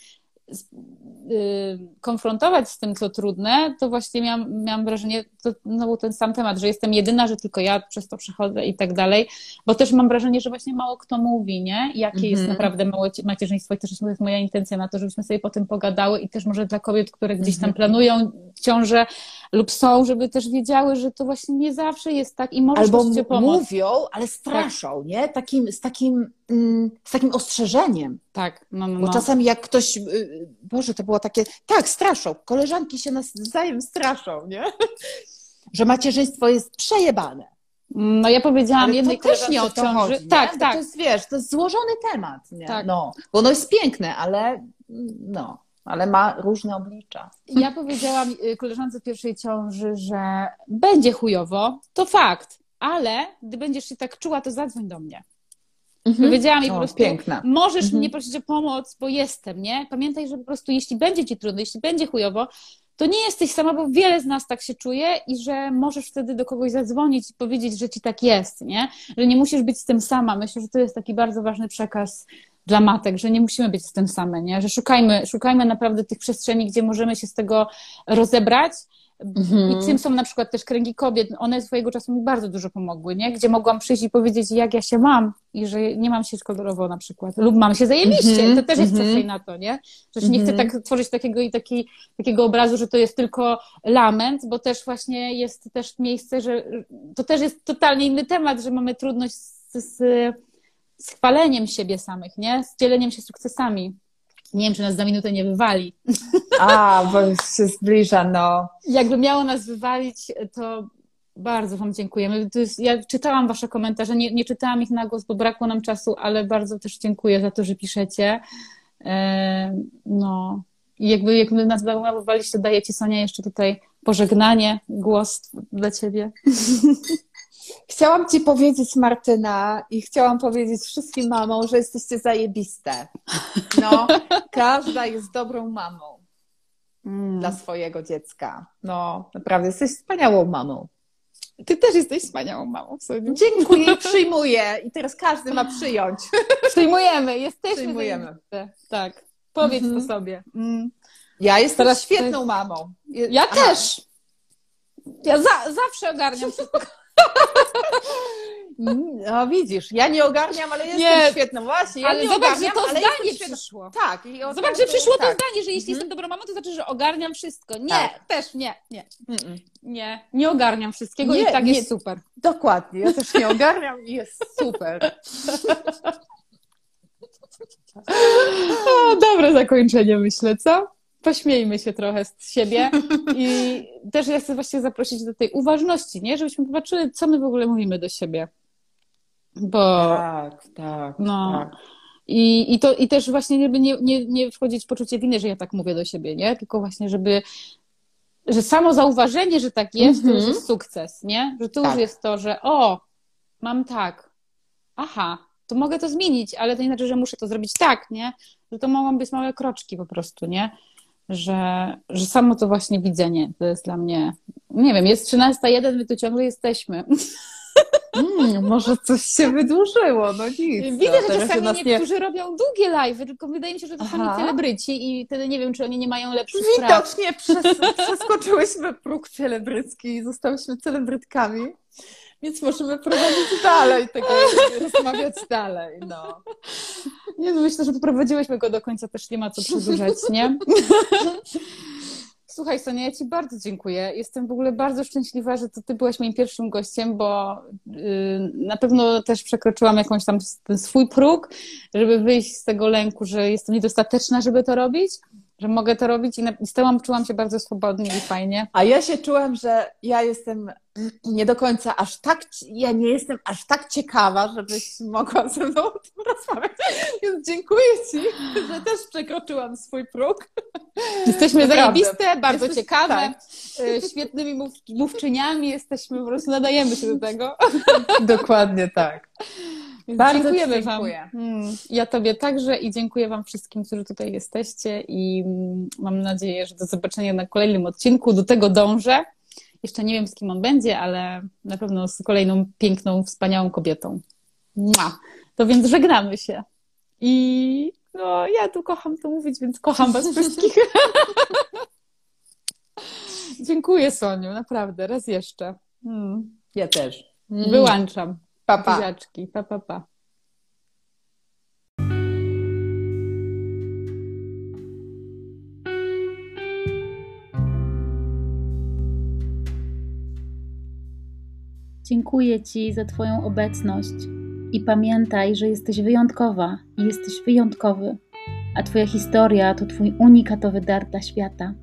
konfrontować z tym, co trudne, to właśnie miałam, miałam wrażenie, to znowu ten sam temat, że jestem jedyna, że tylko ja przez to przechodzę i tak dalej, bo też mam wrażenie, że właśnie mało kto mówi, nie? Jakie jest Mhm. naprawdę małe macierzyństwo i też jest moja intencja na to, żebyśmy sobie po tym pogadały i też może dla kobiet, które gdzieś tam Mhm. planują ciążę lub są, żeby też wiedziały, że to właśnie nie zawsze jest tak i możesz Albo o pomoc. mówią, ale straszą, nie? Takim, z, takim, mm, z takim ostrzeżeniem. Tak, no, no, Bo no. czasami jak ktoś, y, Boże, to było takie, tak, straszą. Koleżanki się nas wzajem straszą, nie? <laughs> Że macierzyństwo jest przejebane. No ja powiedziałam Ale jednej to też nie o to ciąży. chodzi. nie? Tak, Bo tak. To jest, wiesz, to jest złożony temat, nie? Tak. No, bo ono jest piękne, ale no, ale ma różne oblicza. Ja powiedziałam y, koleżance w pierwszej ciąży, że będzie chujowo, to fakt, ale gdy będziesz się tak czuła, to zadzwoń do mnie. Powiedziałam jej po prostu, piękna. możesz Mhm. mnie prosić o pomoc, bo jestem, nie? Pamiętaj, że po prostu jeśli będzie ci trudno, jeśli będzie chujowo, to nie jesteś sama, bo wiele z nas tak się czuje i że możesz wtedy do kogoś zadzwonić i powiedzieć, że ci tak jest, nie? Że nie musisz być z tym sama. Myślę, że to jest taki bardzo ważny przekaz dla matek, że nie musimy być z tym same, nie? Że szukajmy, szukajmy naprawdę tych przestrzeni, gdzie możemy się z tego rozebrać. Mhm. I tym są na przykład też kręgi kobiet. One swojego czasu mi bardzo dużo pomogły, nie? Gdzie mogłam przyjść i powiedzieć, jak ja się mam i że nie mam się kolorowo na przykład. Lub mam się zajebiście. Mhm, To też jest mhm. przestrzeń na to, nie? Że się nie chcę Mhm. tak tworzyć takiego i taki, takiego obrazu, że to jest tylko lament, bo też właśnie jest też miejsce, że to też jest totalnie inny temat, że mamy trudność z, z, z chwaleniem siebie samych, nie? Z dzieleniem się sukcesami. Nie wiem, czy nas za minutę nie wywali. A, bo już się zbliża, no. Jakby miało nas wywalić, to bardzo Wam dziękujemy. Jest, ja czytałam Wasze komentarze, nie, nie czytałam ich na głos, bo brakło nam czasu, ale bardzo też dziękuję za to, że piszecie. E, no. I jakby, jakby nas wywalić, to daję Ci, Sonia, jeszcze tutaj pożegnanie, głos dla Ciebie. <laughs> Chciałam Ci powiedzieć, Martyna, i chciałam powiedzieć wszystkim mamom, że jesteście zajebiste. No, <laughs> każda jest dobrą mamą dla swojego dziecka. No, naprawdę, jesteś wspaniałą mamą. Ty też jesteś wspaniałą mamą, Soniu. Dziękuję i <laughs> przyjmuję. I teraz każdy ma przyjąć. Przyjmujemy, jesteśmy Przyjmujemy. zajebiste. Tak, powiedz Mhm. to sobie. Mm. Ja jestem Teraz świetną mamą. Ja Aha. też. Ja za, zawsze ogarniam wszystko. No widzisz, ja nie ogarniam, ale jestem Nie. świetną. Właśnie, ja ale nie zobacz, że ogarniam, to ale zdanie przyszło. Tak. I Zobacz, że przyszło to tak. zdanie, że jeśli Mhm. jestem dobrą mamą, to znaczy, że ogarniam wszystko. Nie, Tak. też nie, nie, Mm-mm. nie, nie ogarniam wszystkiego Nie, i tak nie. jest super. Dokładnie, ja też nie ogarniam i jest super. <laughs> O, dobre zakończenie myślę, co? Pośmiejmy się trochę z siebie <laughs> i też ja chcę właśnie zaprosić do tej uważności, nie? Żebyśmy popatrzyli, co my w ogóle mówimy do siebie. Bo Tak, tak. No. tak. I, i, to, I też właśnie żeby nie, nie, nie wchodzić w poczucie winy, że ja tak mówię do siebie, nie? Tylko właśnie, żeby że samo zauważenie, że tak jest, to już Mhm. jest sukces, nie? Że to Tak. już jest to, że o, mam tak, aha, to mogę to zmienić, ale to nie znaczy, że muszę to zrobić tak, nie? Że to mogą być małe kroczki po prostu, nie? Że, że samo to właśnie widzenie to jest dla mnie, nie wiem, jest 13.01, my tu ciągle jesteśmy. Mm, może coś się wydłużyło, no nic. Widzę, no, że teraz czasami nas nie- niektórzy robią długie live'y, tylko wydaje mi się, że to Aha. celebryci i wtedy nie wiem, czy oni nie mają lepszych spraw. Widocznie przes przeskoczyłyśmy próg celebrycki i zostałyśmy celebrytkami, więc możemy prowadzić dalej tego, rozmawiać dalej, no. Nie, no myślę, że poprowadziłyśmy go do końca, też nie ma co przedłużać, nie? <laughs> Słuchaj, Sonia, ja Ci bardzo dziękuję. Jestem w ogóle bardzo szczęśliwa, że to Ty byłaś moim pierwszym gościem, bo yy, na pewno też przekroczyłam jakąś tam swój próg, żeby wyjść z tego lęku, że jestem niedostateczna, żeby to robić, że mogę to robić i, na, i z tym czułam się bardzo swobodnie i fajnie. A ja się czułam, że ja jestem nie do końca aż tak, ja nie jestem aż tak ciekawa, żebyś mogła ze mną o tym rozmawiać. Więc dziękuję Ci, że też przekroczyłam swój próg. Jesteśmy zajebiste, bardzo Jesteś, ciekawe, tak. Y, świetnymi mów, mówczyniami, jesteśmy, po prostu nadajemy się do tego. Dokładnie tak. Bardzo dziękujemy dziękuję. Wam. Hmm. Ja Tobie także i dziękuję Wam wszystkim, którzy tutaj jesteście i mm, mam nadzieję, że do zobaczenia na kolejnym odcinku. Do tego dążę. Jeszcze nie wiem, z kim on będzie, ale na pewno z kolejną piękną, wspaniałą kobietą. Mua. To więc żegnamy się. I no, ja tu kocham to mówić, więc kocham Was <laughs> wszystkich. <laughs> Dziękuję, Soniu, naprawdę, raz jeszcze. Hmm. Ja też. Wyłączam. Papa. Buziaczki. Pa, pa, pa. Dziękuję Ci za Twoją obecność i pamiętaj, że jesteś wyjątkowa i jesteś wyjątkowy, a Twoja historia to Twój unikatowy dar dla świata.